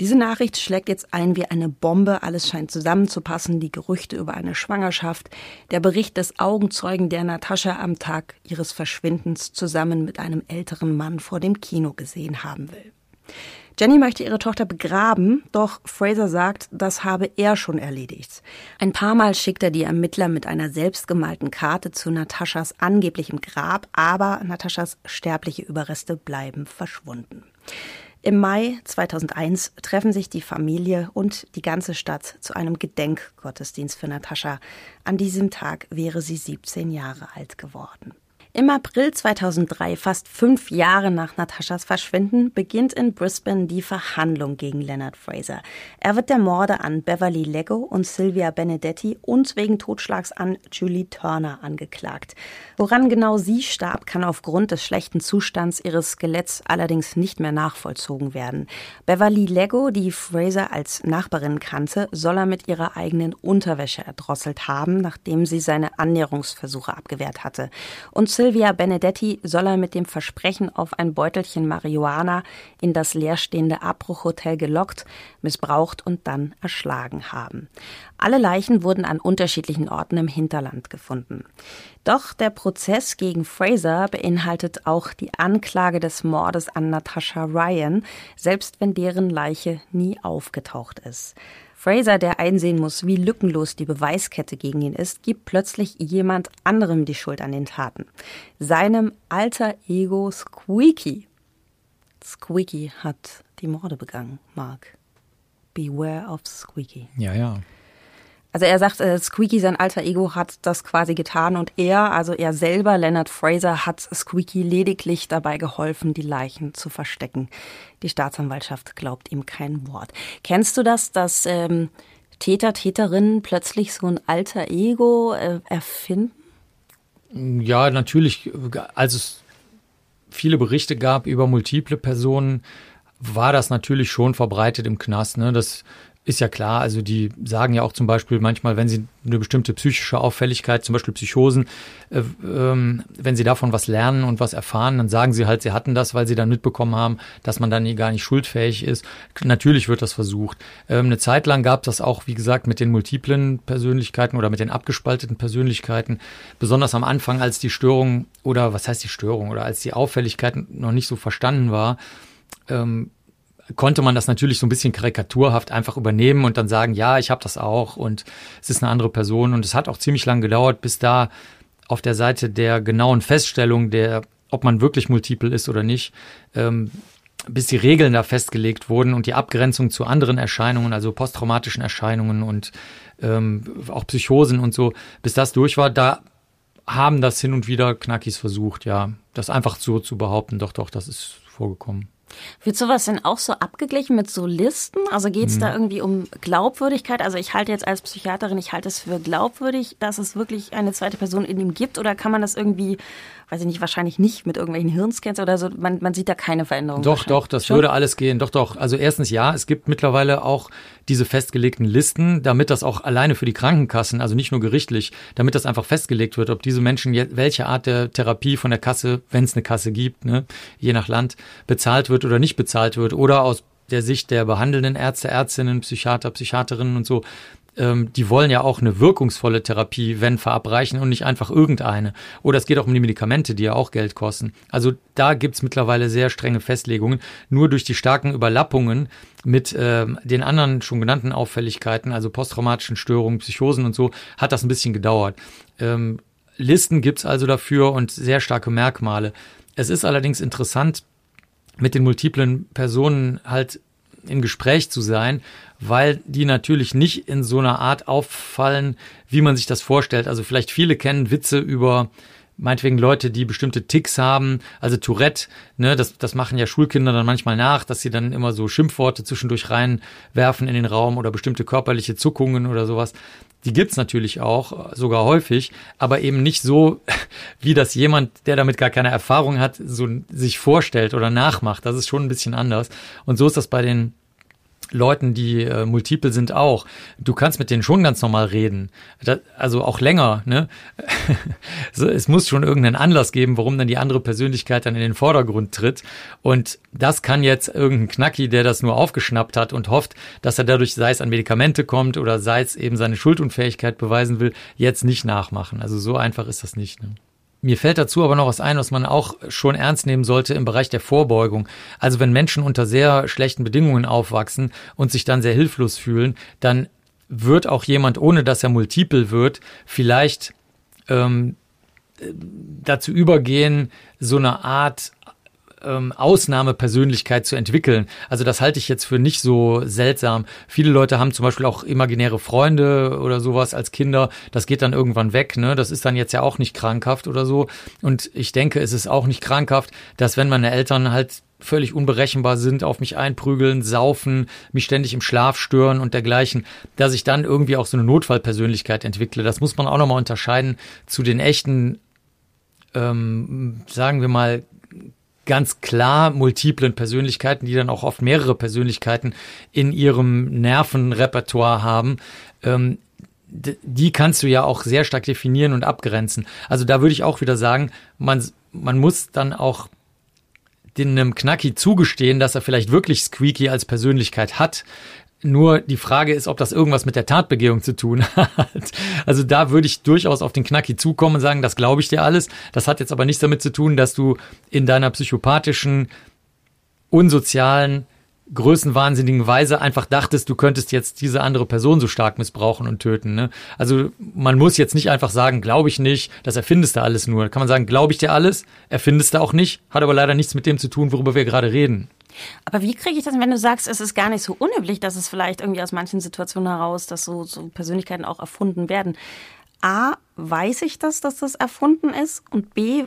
Diese Nachricht schlägt jetzt ein wie eine Bombe. Alles scheint zusammenzupassen. Die Gerüchte über eine Schwangerschaft, der Bericht des Augenzeugen, der Natascha am Tag ihres Verschwindens zusammen mit einem älteren Mann vor dem Kino gesehen haben will. Jenny möchte ihre Tochter begraben, doch Fraser sagt, das habe er schon erledigt. Ein paar Mal schickt er die Ermittler mit einer selbstgemalten Karte zu Nataschas angeblichem Grab, aber Nataschas sterbliche Überreste bleiben verschwunden. Im Mai 2001 treffen sich die Familie und die ganze Stadt zu einem Gedenkgottesdienst für Natascha. An diesem Tag wäre sie 17 Jahre alt geworden. Im April 2003, fast fünf Jahre nach Nataschas Verschwinden, beginnt in Brisbane die Verhandlung gegen Leonard Fraser. Er wird der Morde an Beverly Lego und Sylvia Benedetti und wegen Totschlags an Julie Turner angeklagt. Woran genau sie starb, kann aufgrund des schlechten Zustands ihres Skeletts allerdings nicht mehr nachvollzogen werden. Beverly Lego, die Fraser als Nachbarin kannte, soll er mit ihrer eigenen Unterwäsche erdrosselt haben, nachdem sie seine Annäherungsversuche abgewehrt hatte. Und Silvia Benedetti soll er mit dem Versprechen auf ein Beutelchen Marihuana in das leerstehende Abbruchhotel gelockt, missbraucht und dann erschlagen haben. Alle Leichen wurden an unterschiedlichen Orten im Hinterland gefunden. Doch der Prozess gegen Fraser beinhaltet auch die Anklage des Mordes an Natasha Ryan, selbst wenn deren Leiche nie aufgetaucht ist. Fraser, der einsehen muss, wie lückenlos die Beweiskette gegen ihn ist, gibt plötzlich jemand anderem die Schuld an den Taten. Seinem alter Ego Squeaky. Squeaky hat die Morde begangen, Mark. Beware of Squeaky. Ja, ja. Also er sagt, äh, Squeaky, sein alter Ego, hat das quasi getan und er, also er selber, Leonard Fraser, hat Squeaky lediglich dabei geholfen, die Leichen zu verstecken. Die Staatsanwaltschaft glaubt ihm kein Wort. Kennst du das, dass ähm, Täter, Täterinnen plötzlich so ein alter Ego äh, erfinden? Ja, natürlich. Als es viele Berichte gab über multiple Personen, war das natürlich schon verbreitet im Knast. Ne? Das ist ja klar, also die sagen ja auch zum Beispiel manchmal, wenn sie eine bestimmte psychische Auffälligkeit, zum Beispiel Psychosen, äh, ähm, wenn sie davon was lernen und was erfahren, dann sagen sie halt, sie hatten das, weil sie dann mitbekommen haben, dass man dann gar nicht schuldfähig ist. Natürlich wird das versucht. Ähm, eine Zeit lang gab das auch, wie gesagt, mit den multiplen Persönlichkeiten oder mit den abgespalteten Persönlichkeiten, besonders am Anfang, als die Störung oder was heißt die Störung oder als die Auffälligkeit noch nicht so verstanden war. Ähm, konnte man das natürlich so ein bisschen karikaturhaft einfach übernehmen und dann sagen, ja, ich habe das auch und es ist eine andere Person. Und es hat auch ziemlich lang gedauert, bis da auf der Seite der genauen Feststellung, der, ob man wirklich multiple ist oder nicht, ähm, bis die Regeln da festgelegt wurden und die Abgrenzung zu anderen Erscheinungen, also posttraumatischen Erscheinungen und ähm, auch Psychosen und so, bis das durch war, da haben das hin und wieder Knackis versucht, ja, das einfach so zu behaupten. Doch, doch, das ist vorgekommen. Wird sowas denn auch so abgeglichen mit so Listen? Also geht es hm. da irgendwie um Glaubwürdigkeit? Also ich halte jetzt als Psychiaterin, ich halte es für glaubwürdig, dass es wirklich eine zweite Person in ihm gibt oder kann man das irgendwie weiß ich nicht, wahrscheinlich nicht mit irgendwelchen Hirnscans oder so. Man, man sieht da keine Veränderung. Doch, doch, das Schon? würde alles gehen. Doch, doch. Also erstens ja, es gibt mittlerweile auch diese festgelegten Listen, damit das auch alleine für die Krankenkassen, also nicht nur gerichtlich, damit das einfach festgelegt wird, ob diese Menschen welche Art der Therapie von der Kasse, wenn es eine Kasse gibt, ne, je nach Land, bezahlt wird oder nicht bezahlt wird oder aus der Sicht der behandelnden Ärzte, Ärztinnen, Psychiater, Psychiaterinnen und so, ähm, die wollen ja auch eine wirkungsvolle Therapie, wenn verabreichen und nicht einfach irgendeine. Oder es geht auch um die Medikamente, die ja auch Geld kosten. Also da gibt's mittlerweile sehr strenge Festlegungen. Nur durch die starken Überlappungen mit ähm, den anderen schon genannten Auffälligkeiten, also posttraumatischen Störungen, Psychosen und so, hat das ein bisschen gedauert. Ähm, Listen gibt's also dafür und sehr starke Merkmale. Es ist allerdings interessant, mit den multiplen Personen halt im Gespräch zu sein, weil die natürlich nicht in so einer Art auffallen, wie man sich das vorstellt. Also vielleicht viele kennen Witze über meinetwegen Leute, die bestimmte Ticks haben, also Tourette, ne, das, das machen ja Schulkinder dann manchmal nach, dass sie dann immer so Schimpfworte zwischendurch reinwerfen in den Raum oder bestimmte körperliche Zuckungen oder sowas. Die gibt's natürlich auch, sogar häufig, aber eben nicht so, wie das jemand, der damit gar keine Erfahrung hat, so sich vorstellt oder nachmacht. Das ist schon ein bisschen anders. Und so ist das bei den Leuten, die äh, multiple sind, auch. Du kannst mit denen schon ganz normal reden. Das, also auch länger, ne? es muss schon irgendeinen Anlass geben, warum dann die andere Persönlichkeit dann in den Vordergrund tritt. Und das kann jetzt irgendein Knacki, der das nur aufgeschnappt hat und hofft, dass er dadurch, sei es an Medikamente kommt oder sei es eben seine Schuldunfähigkeit beweisen will, jetzt nicht nachmachen. Also so einfach ist das nicht. Ne? Mir fällt dazu aber noch was ein, was man auch schon ernst nehmen sollte im Bereich der Vorbeugung. Also wenn Menschen unter sehr schlechten Bedingungen aufwachsen und sich dann sehr hilflos fühlen, dann wird auch jemand, ohne dass er multiple wird, vielleicht ähm, dazu übergehen, so eine Art ähm, Ausnahmepersönlichkeit zu entwickeln. Also das halte ich jetzt für nicht so seltsam. Viele Leute haben zum Beispiel auch imaginäre Freunde oder sowas als Kinder. Das geht dann irgendwann weg. Ne? Das ist dann jetzt ja auch nicht krankhaft oder so. Und ich denke, es ist auch nicht krankhaft, dass wenn meine Eltern halt völlig unberechenbar sind, auf mich einprügeln, saufen, mich ständig im Schlaf stören und dergleichen, dass ich dann irgendwie auch so eine Notfallpersönlichkeit entwickle. Das muss man auch nochmal unterscheiden zu den echten, ähm, sagen wir mal, ganz klar multiplen Persönlichkeiten, die dann auch oft mehrere Persönlichkeiten in ihrem Nervenrepertoire haben. Ähm, die kannst du ja auch sehr stark definieren und abgrenzen. Also da würde ich auch wieder sagen, man, man muss dann auch dem Knacki zugestehen, dass er vielleicht wirklich Squeaky als Persönlichkeit hat. Nur die Frage ist, ob das irgendwas mit der Tatbegehung zu tun hat. Also da würde ich durchaus auf den Knacki zukommen und sagen, das glaube ich dir alles. Das hat jetzt aber nichts damit zu tun, dass du in deiner psychopathischen, unsozialen, größenwahnsinnigen Weise einfach dachtest, du könntest jetzt diese andere Person so stark missbrauchen und töten. Ne? Also man muss jetzt nicht einfach sagen, glaube ich nicht, das erfindest du alles nur. Da kann man sagen, glaube ich dir alles, erfindest du auch nicht, hat aber leider nichts mit dem zu tun, worüber wir gerade reden. Aber wie kriege ich das, wenn du sagst, es ist gar nicht so unüblich, dass es vielleicht irgendwie aus manchen Situationen heraus, dass so, so Persönlichkeiten auch erfunden werden? A, weiß ich das, dass das erfunden ist? Und B,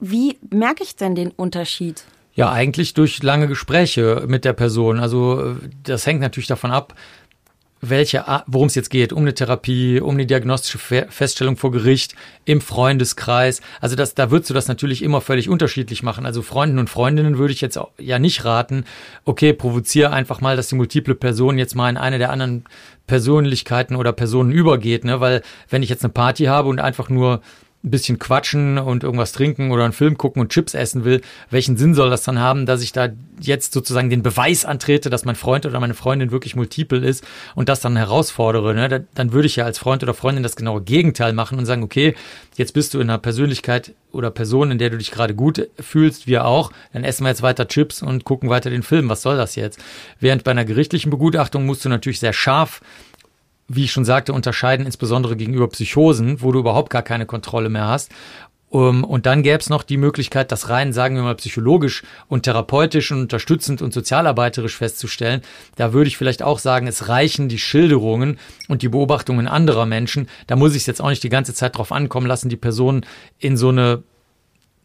wie merke ich denn den Unterschied? Ja, eigentlich durch lange Gespräche mit der Person. Also das hängt natürlich davon ab, welche, worum es jetzt geht, um eine Therapie, um eine diagnostische Feststellung vor Gericht, im Freundeskreis. Also das, da würdest du das natürlich immer völlig unterschiedlich machen. Also Freunden und Freundinnen würde ich jetzt ja nicht raten, okay, provoziere einfach mal, dass die multiple Person jetzt mal in eine der anderen Persönlichkeiten oder Personen übergeht, ne? Weil wenn ich jetzt eine Party habe und einfach nur ein bisschen quatschen und irgendwas trinken oder einen Film gucken und Chips essen will, welchen Sinn soll das dann haben, dass ich da jetzt sozusagen den Beweis antrete, dass mein Freund oder meine Freundin wirklich multiple ist und das dann herausfordere? Ne? Dann würde ich ja als Freund oder Freundin das genaue Gegenteil machen und sagen, okay, jetzt bist du in einer Persönlichkeit oder Person, in der du dich gerade gut fühlst, wir auch, dann essen wir jetzt weiter Chips und gucken weiter den Film. Was soll das jetzt? Während bei einer gerichtlichen Begutachtung musst du natürlich sehr scharf wie ich schon sagte, unterscheiden, insbesondere gegenüber Psychosen, wo du überhaupt gar keine Kontrolle mehr hast. Um, und dann gäbe es noch die Möglichkeit, das rein, sagen wir mal, psychologisch und therapeutisch und unterstützend und sozialarbeiterisch festzustellen. Da würde ich vielleicht auch sagen, es reichen die Schilderungen und die Beobachtungen anderer Menschen. Da muss ich es jetzt auch nicht die ganze Zeit drauf ankommen lassen, die Person in so eine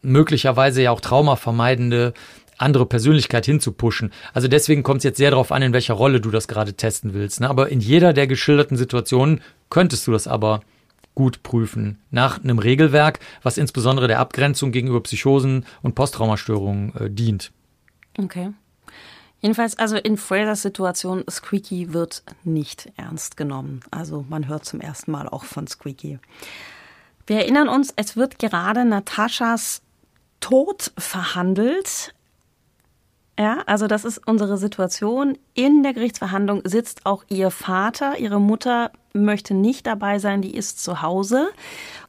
möglicherweise ja auch traumavermeidende andere Persönlichkeit hinzupushen. Also deswegen kommt es jetzt sehr darauf an, in welcher Rolle du das gerade testen willst. Ne? Aber in jeder der geschilderten Situationen könntest du das aber gut prüfen. Nach einem Regelwerk, was insbesondere der Abgrenzung gegenüber Psychosen und Posttraumastörungen äh, dient. Okay. Jedenfalls, also in Frasers Situation, Squeaky wird nicht ernst genommen. Also man hört zum ersten Mal auch von Squeaky. Wir erinnern uns, es wird gerade Nataschas Tod verhandelt. Ja, also das ist unsere Situation. In der Gerichtsverhandlung sitzt auch ihr Vater. Ihre Mutter möchte nicht dabei sein, die ist zu Hause.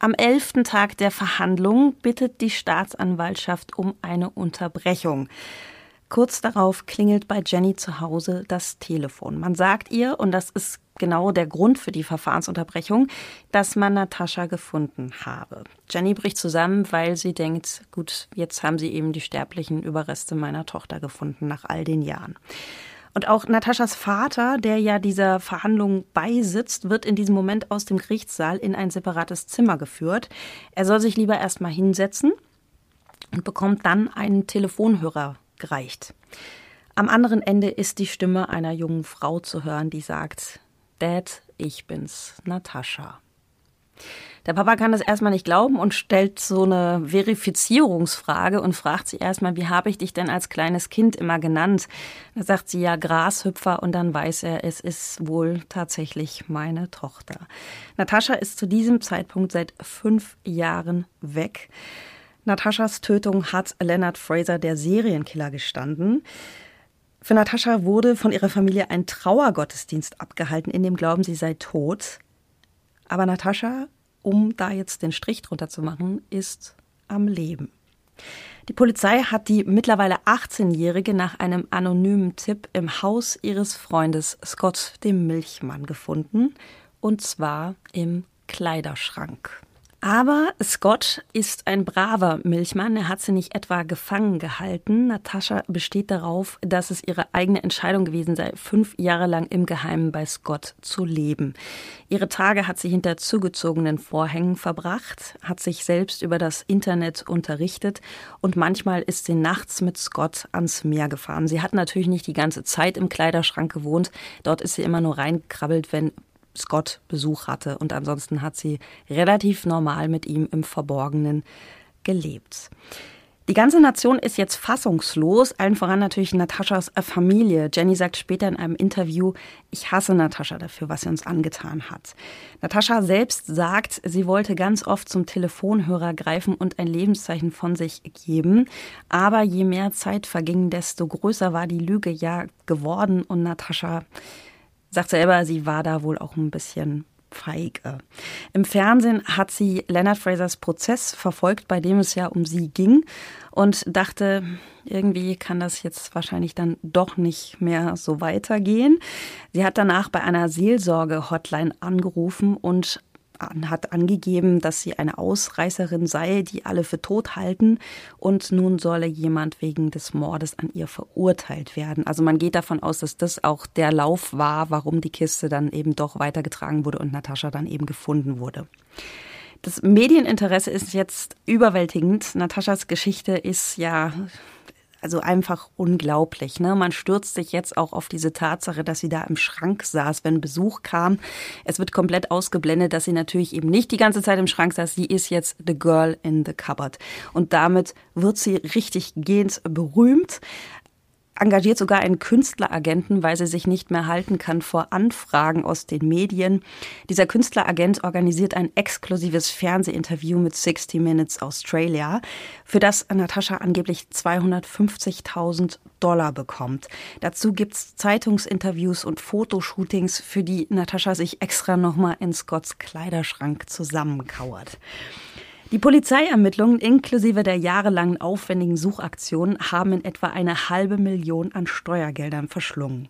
Am elften Tag der Verhandlung bittet die Staatsanwaltschaft um eine Unterbrechung. Kurz darauf klingelt bei Jenny zu Hause das Telefon. Man sagt ihr, und das ist genau der Grund für die Verfahrensunterbrechung, dass man Natascha gefunden habe. Jenny bricht zusammen, weil sie denkt, gut, jetzt haben sie eben die sterblichen Überreste meiner Tochter gefunden nach all den Jahren. Und auch Nataschas Vater, der ja dieser Verhandlung beisitzt, wird in diesem Moment aus dem Gerichtssaal in ein separates Zimmer geführt. Er soll sich lieber erstmal hinsetzen und bekommt dann einen Telefonhörer gereicht. Am anderen Ende ist die Stimme einer jungen Frau zu hören, die sagt, Dad, ich bin's, Natascha. Der Papa kann das erstmal nicht glauben und stellt so eine Verifizierungsfrage und fragt sie erstmal, wie habe ich dich denn als kleines Kind immer genannt? Da sagt sie ja Grashüpfer und dann weiß er, es ist wohl tatsächlich meine Tochter. Natascha ist zu diesem Zeitpunkt seit fünf Jahren weg. Nataschas Tötung hat Leonard Fraser, der Serienkiller, gestanden. Für Natascha wurde von ihrer Familie ein Trauergottesdienst abgehalten, in dem Glauben, sie sei tot. Aber Natascha, um da jetzt den Strich drunter zu machen, ist am Leben. Die Polizei hat die mittlerweile 18-Jährige nach einem anonymen Tipp im Haus ihres Freundes Scott, dem Milchmann, gefunden. Und zwar im Kleiderschrank. Aber Scott ist ein braver Milchmann. Er hat sie nicht etwa gefangen gehalten. Natascha besteht darauf, dass es ihre eigene Entscheidung gewesen sei, fünf Jahre lang im Geheimen bei Scott zu leben. Ihre Tage hat sie hinter zugezogenen Vorhängen verbracht, hat sich selbst über das Internet unterrichtet und manchmal ist sie nachts mit Scott ans Meer gefahren. Sie hat natürlich nicht die ganze Zeit im Kleiderschrank gewohnt. Dort ist sie immer nur reingekrabbelt, wenn Scott Besuch hatte. Und ansonsten hat sie relativ normal mit ihm im Verborgenen gelebt. Die ganze Nation ist jetzt fassungslos, allen voran natürlich Nataschas Familie. Jenny sagt später in einem Interview, ich hasse Natascha dafür, was sie uns angetan hat. Natascha selbst sagt, sie wollte ganz oft zum Telefonhörer greifen und ein Lebenszeichen von sich geben. Aber je mehr Zeit verging, desto größer war die Lüge ja geworden und Natascha sagt selber, sie war da wohl auch ein bisschen feige. Im Fernsehen hat sie Leonard Frasers Prozess verfolgt, bei dem es ja um sie ging und dachte, irgendwie kann das jetzt wahrscheinlich dann doch nicht mehr so weitergehen. Sie hat danach bei einer Seelsorge-Hotline angerufen und hat angegeben, dass sie eine Ausreißerin sei, die alle für tot halten und nun solle jemand wegen des Mordes an ihr verurteilt werden. Also man geht davon aus, dass das auch der Lauf war, warum die Kiste dann eben doch weitergetragen wurde und Natascha dann eben gefunden wurde. Das Medieninteresse ist jetzt überwältigend. Nataschas Geschichte ist ja also einfach unglaublich. Ne? Man stürzt sich jetzt auch auf diese Tatsache, dass sie da im Schrank saß, wenn Besuch kam. Es wird komplett ausgeblendet, dass sie natürlich eben nicht die ganze Zeit im Schrank saß. Sie ist jetzt the girl in the cupboard. Und damit wird sie richtig gehend berühmt engagiert sogar einen Künstleragenten, weil sie sich nicht mehr halten kann vor Anfragen aus den Medien. Dieser Künstleragent organisiert ein exklusives Fernsehinterview mit 60 Minutes Australia, für das Natascha angeblich 250.000 Dollar bekommt. Dazu gibt's Zeitungsinterviews und Fotoshootings, für die Natascha sich extra nochmal in Scotts Kleiderschrank zusammenkauert. Die Polizeiermittlungen inklusive der jahrelangen aufwendigen Suchaktionen haben in etwa eine halbe Million an Steuergeldern verschlungen.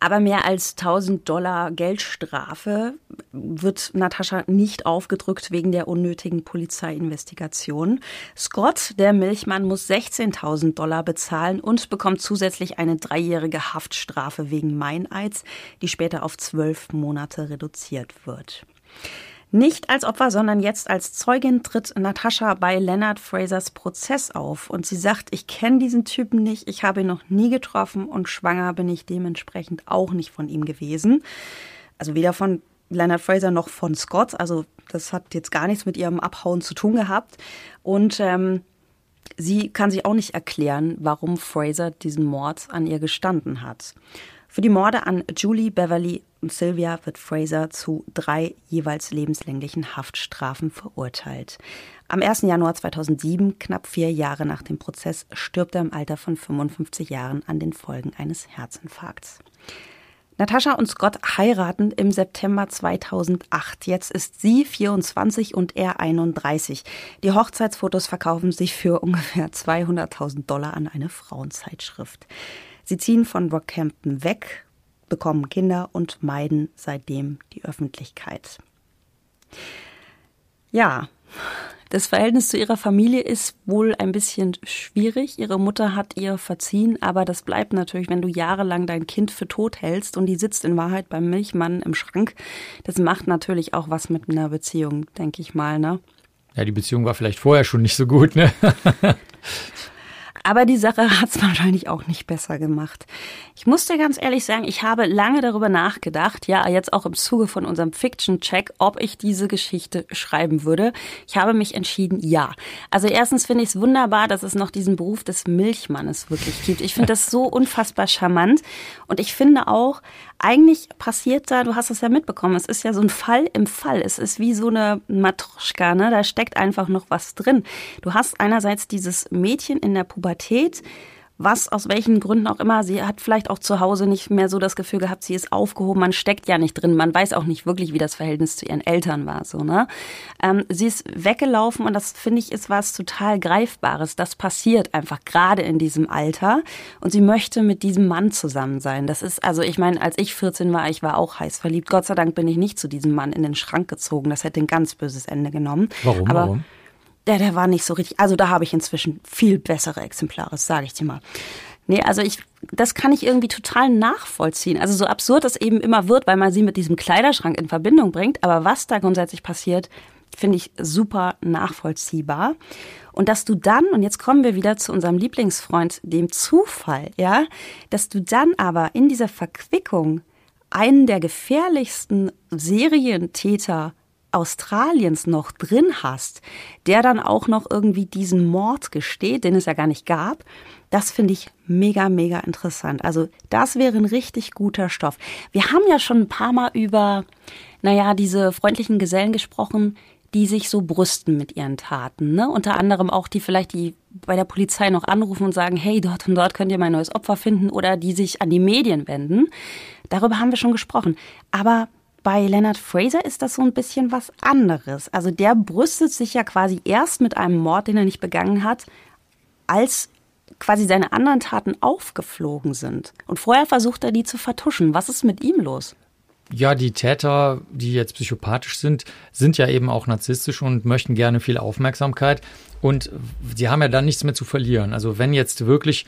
Aber mehr als 1000 Dollar Geldstrafe wird Natascha nicht aufgedrückt wegen der unnötigen Polizeiinvestigation. Scott, der Milchmann, muss 16.000 Dollar bezahlen und bekommt zusätzlich eine dreijährige Haftstrafe wegen Meineids, die später auf zwölf Monate reduziert wird. Nicht als Opfer, sondern jetzt als Zeugin tritt Natascha bei Leonard Frasers Prozess auf und sie sagt, ich kenne diesen Typen nicht, ich habe ihn noch nie getroffen und schwanger bin ich dementsprechend auch nicht von ihm gewesen. Also weder von Leonard Fraser noch von Scott, also das hat jetzt gar nichts mit ihrem Abhauen zu tun gehabt und ähm, sie kann sich auch nicht erklären, warum Fraser diesen Mord an ihr gestanden hat. Für die Morde an Julie, Beverly und Sylvia wird Fraser zu drei jeweils lebenslänglichen Haftstrafen verurteilt. Am 1. Januar 2007, knapp vier Jahre nach dem Prozess, stirbt er im Alter von 55 Jahren an den Folgen eines Herzinfarkts. Natascha und Scott heiraten im September 2008. Jetzt ist sie 24 und er 31. Die Hochzeitsfotos verkaufen sich für ungefähr 200.000 Dollar an eine Frauenzeitschrift. Sie ziehen von Rockhampton weg, bekommen Kinder und meiden seitdem die Öffentlichkeit. Ja, das Verhältnis zu ihrer Familie ist wohl ein bisschen schwierig. Ihre Mutter hat ihr verziehen, aber das bleibt natürlich, wenn du jahrelang dein Kind für tot hältst und die sitzt in Wahrheit beim Milchmann im Schrank. Das macht natürlich auch was mit einer Beziehung, denke ich mal, ne? Ja, die Beziehung war vielleicht vorher schon nicht so gut, ne? Aber die Sache hat es wahrscheinlich auch nicht besser gemacht. Ich muss dir ganz ehrlich sagen, ich habe lange darüber nachgedacht, ja, jetzt auch im Zuge von unserem Fiction-Check, ob ich diese Geschichte schreiben würde. Ich habe mich entschieden, ja. Also erstens finde ich es wunderbar, dass es noch diesen Beruf des Milchmannes wirklich gibt. Ich finde das so unfassbar charmant. Und ich finde auch, eigentlich passiert da, du hast es ja mitbekommen, es ist ja so ein Fall im Fall. Es ist wie so eine Matroschka, ne? Da steckt einfach noch was drin. Du hast einerseits dieses Mädchen in der Pubertät, was aus welchen Gründen auch immer, sie hat vielleicht auch zu Hause nicht mehr so das Gefühl gehabt, sie ist aufgehoben, man steckt ja nicht drin, man weiß auch nicht wirklich, wie das Verhältnis zu ihren Eltern war, so, ne? Ähm, sie ist weggelaufen und das finde ich ist was total Greifbares. Das passiert einfach gerade in diesem Alter und sie möchte mit diesem Mann zusammen sein. Das ist, also ich meine, als ich 14 war, ich war auch heiß verliebt. Gott sei Dank bin ich nicht zu diesem Mann in den Schrank gezogen. Das hätte ein ganz böses Ende genommen. Warum? Aber Warum? Der, der war nicht so richtig. Also da habe ich inzwischen viel bessere Exemplare, sage ich dir mal. Nee, also ich, das kann ich irgendwie total nachvollziehen. Also so absurd es eben immer wird, weil man sie mit diesem Kleiderschrank in Verbindung bringt. Aber was da grundsätzlich passiert, finde ich super nachvollziehbar. Und dass du dann, und jetzt kommen wir wieder zu unserem Lieblingsfreund, dem Zufall, ja, dass du dann aber in dieser Verquickung einen der gefährlichsten Serientäter Australiens noch drin hast, der dann auch noch irgendwie diesen Mord gesteht, den es ja gar nicht gab, das finde ich mega, mega interessant. Also das wäre ein richtig guter Stoff. Wir haben ja schon ein paar Mal über, naja, diese freundlichen Gesellen gesprochen, die sich so brüsten mit ihren Taten. Ne? Unter anderem auch die vielleicht, die bei der Polizei noch anrufen und sagen, hey, dort und dort könnt ihr mein neues Opfer finden oder die sich an die Medien wenden. Darüber haben wir schon gesprochen. Aber bei Leonard Fraser ist das so ein bisschen was anderes. Also der brüstet sich ja quasi erst mit einem Mord, den er nicht begangen hat, als quasi seine anderen Taten aufgeflogen sind. Und vorher versucht er die zu vertuschen. Was ist mit ihm los? Ja, die Täter, die jetzt psychopathisch sind, sind ja eben auch narzisstisch und möchten gerne viel Aufmerksamkeit. Und sie haben ja dann nichts mehr zu verlieren. Also wenn jetzt wirklich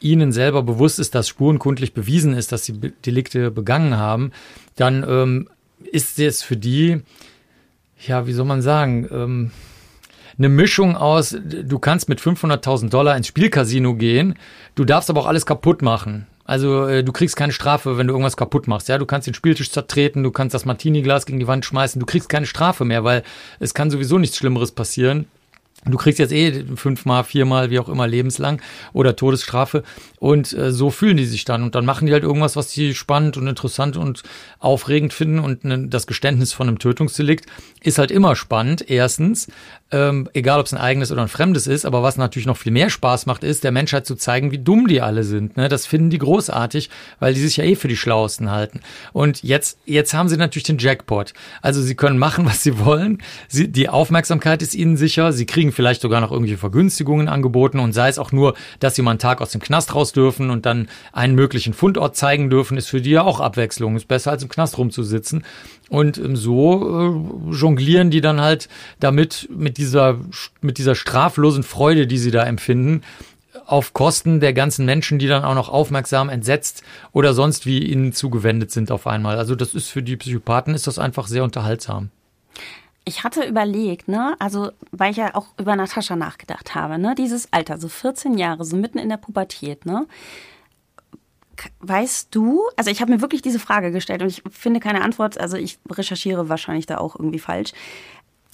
ihnen selber bewusst ist, dass spurenkundlich bewiesen ist, dass sie Delikte begangen haben, dann ähm, ist es für die, ja, wie soll man sagen, ähm, eine Mischung aus, du kannst mit 500.000 Dollar ins Spielcasino gehen, du darfst aber auch alles kaputt machen. Also äh, du kriegst keine Strafe, wenn du irgendwas kaputt machst. Ja, du kannst den Spieltisch zertreten, du kannst das Martini-Glas gegen die Wand schmeißen, du kriegst keine Strafe mehr, weil es kann sowieso nichts Schlimmeres passieren. Du kriegst jetzt eh fünfmal, viermal, wie auch immer, lebenslang oder Todesstrafe. Und äh, so fühlen die sich dann. Und dann machen die halt irgendwas, was sie spannend und interessant und aufregend finden. Und ne, das Geständnis von einem Tötungsdelikt ist halt immer spannend, erstens. Ähm, egal ob es ein eigenes oder ein fremdes ist, aber was natürlich noch viel mehr Spaß macht, ist, der Menschheit zu zeigen, wie dumm die alle sind. Ne? Das finden die großartig, weil die sich ja eh für die Schlauesten halten. Und jetzt, jetzt haben sie natürlich den Jackpot. Also sie können machen, was sie wollen. Sie, die Aufmerksamkeit ist ihnen sicher. Sie kriegen vielleicht sogar noch irgendwelche Vergünstigungen angeboten und sei es auch nur, dass sie mal einen Tag aus dem Knast raus dürfen und dann einen möglichen Fundort zeigen dürfen, ist für die ja auch Abwechslung. Ist besser als im Knast rumzusitzen. Und ähm, so äh, jonglieren die dann halt damit, mit dieser, mit dieser straflosen Freude, die sie da empfinden, auf Kosten der ganzen Menschen, die dann auch noch aufmerksam, entsetzt oder sonst wie ihnen zugewendet sind auf einmal. Also das ist für die Psychopathen ist das einfach sehr unterhaltsam. Ich hatte überlegt, ne, also weil ich ja auch über Natascha nachgedacht habe, ne, dieses Alter, so 14 Jahre, so mitten in der Pubertät, ne, Weißt du, also ich habe mir wirklich diese Frage gestellt und ich finde keine Antwort, also ich recherchiere wahrscheinlich da auch irgendwie falsch.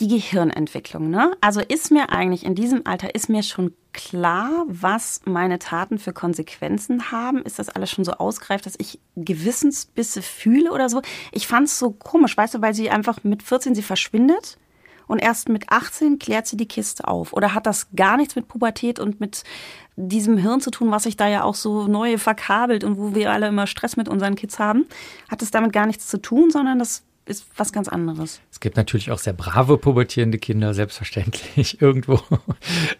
Die Gehirnentwicklung, ne? Also ist mir eigentlich in diesem Alter, ist mir schon klar, was meine Taten für Konsequenzen haben? Ist das alles schon so ausgereift, dass ich Gewissensbisse fühle oder so? Ich fand es so komisch, weißt du, weil sie einfach mit 14, sie verschwindet und erst mit 18 klärt sie die Kiste auf. Oder hat das gar nichts mit Pubertät und mit diesem Hirn zu tun, was sich da ja auch so neu verkabelt und wo wir alle immer Stress mit unseren Kids haben, hat es damit gar nichts zu tun, sondern das ist was ganz anderes. Es gibt natürlich auch sehr brave pubertierende Kinder, selbstverständlich irgendwo,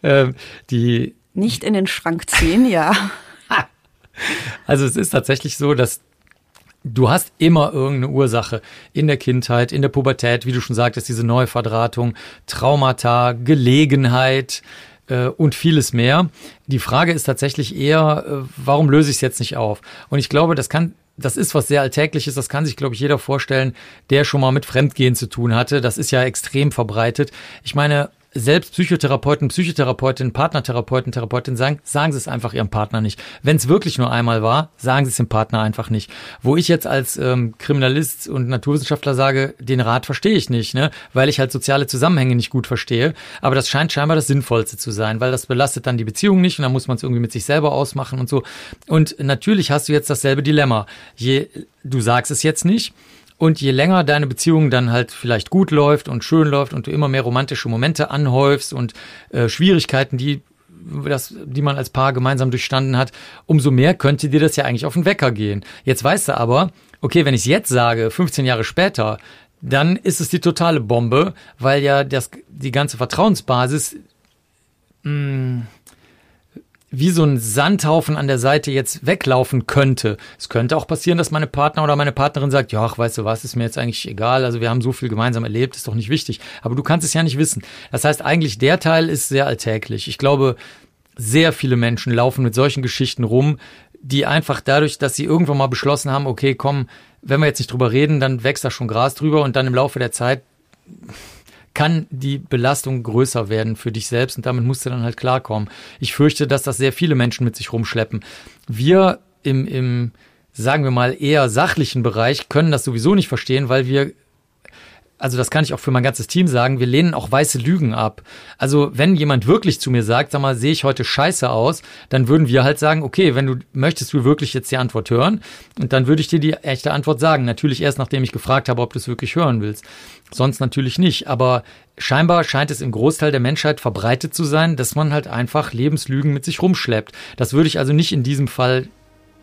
ähm, die nicht in den Schrank ziehen, ja. Also es ist tatsächlich so, dass du hast immer irgendeine Ursache in der Kindheit, in der Pubertät, wie du schon sagtest, diese Neuverdrahtung, Traumata, Gelegenheit, äh, und vieles mehr. Die Frage ist tatsächlich eher, äh, warum löse ich es jetzt nicht auf? Und ich glaube, das kann das ist was sehr Alltägliches, das kann sich, glaube ich, jeder vorstellen, der schon mal mit Fremdgehen zu tun hatte. Das ist ja extrem verbreitet. Ich meine, selbst Psychotherapeuten, Psychotherapeutinnen, Partnertherapeuten, Therapeutinnen sagen, sagen Sie es einfach Ihrem Partner nicht. Wenn es wirklich nur einmal war, sagen Sie es dem Partner einfach nicht. Wo ich jetzt als ähm, Kriminalist und Naturwissenschaftler sage, den Rat verstehe ich nicht, ne? weil ich halt soziale Zusammenhänge nicht gut verstehe. Aber das scheint scheinbar das Sinnvollste zu sein, weil das belastet dann die Beziehung nicht und dann muss man es irgendwie mit sich selber ausmachen und so. Und natürlich hast du jetzt dasselbe Dilemma. Je, du sagst es jetzt nicht, und je länger deine Beziehung dann halt vielleicht gut läuft und schön läuft und du immer mehr romantische Momente anhäufst und äh, Schwierigkeiten, die das, die man als Paar gemeinsam durchstanden hat, umso mehr könnte dir das ja eigentlich auf den Wecker gehen. Jetzt weißt du aber, okay, wenn ich es jetzt sage, 15 Jahre später, dann ist es die totale Bombe, weil ja das, die ganze Vertrauensbasis mh, hm, wie so ein Sandhaufen an der Seite jetzt weglaufen könnte. Es könnte auch passieren, dass meine Partner oder meine Partnerin sagt, ja, ach, weißt du was, ist mir jetzt eigentlich egal, also wir haben so viel gemeinsam erlebt, ist doch nicht wichtig. Aber du kannst es ja nicht wissen. Das heißt, eigentlich der Teil ist sehr alltäglich. Ich glaube, sehr viele Menschen laufen mit solchen Geschichten rum, die einfach dadurch, dass sie irgendwann mal beschlossen haben, okay, komm, wenn wir jetzt nicht drüber reden, dann wächst da schon Gras drüber und dann im Laufe der Zeit kann die Belastung größer werden für dich selbst und damit musst du dann halt klarkommen. Ich fürchte, dass das sehr viele Menschen mit sich rumschleppen. Wir im, im sagen wir mal, eher sachlichen Bereich können das sowieso nicht verstehen, weil wir also das kann ich auch für mein ganzes Team sagen, wir lehnen auch weiße Lügen ab. Also wenn jemand wirklich zu mir sagt, sag mal, sehe ich heute scheiße aus, dann würden wir halt sagen, okay, wenn du möchtest du wirklich jetzt die Antwort hören und dann würde ich dir die echte Antwort sagen. Natürlich erst, nachdem ich gefragt habe, ob du es wirklich hören willst. Sonst natürlich nicht. Aber scheinbar scheint es im Großteil der Menschheit verbreitet zu sein, dass man halt einfach Lebenslügen mit sich rumschleppt. Das würde ich also nicht in diesem Fall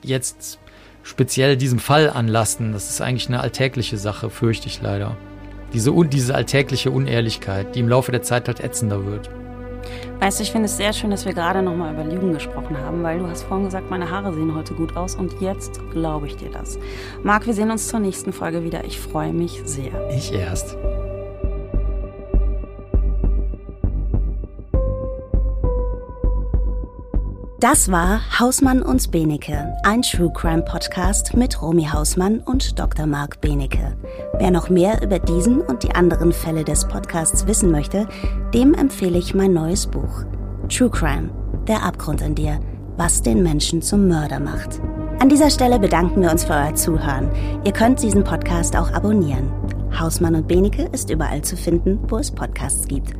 jetzt speziell diesem Fall anlasten. Das ist eigentlich eine alltägliche Sache, fürchte ich leider. Diese, diese alltägliche Unehrlichkeit, die im Laufe der Zeit halt ätzender wird. Weißt du, ich finde es sehr schön, dass wir gerade nochmal über Lügen gesprochen haben, weil du hast vorhin gesagt, meine Haare sehen heute gut aus und jetzt glaube ich dir das. Marc, wir sehen uns zur nächsten Folge wieder. Ich freue mich sehr. Ich erst. Das war Hausmann und Benecke, ein True Crime Podcast mit Romy Hausmann und Dr. Marc Benecke. Wer noch mehr über diesen und die anderen Fälle des Podcasts wissen möchte, dem empfehle ich mein neues Buch. True Crime, der Abgrund in dir, was den Menschen zum Mörder macht. An dieser Stelle bedanken wir uns für euer Zuhören. Ihr könnt diesen Podcast auch abonnieren. Hausmann und Benecke ist überall zu finden, wo es Podcasts gibt.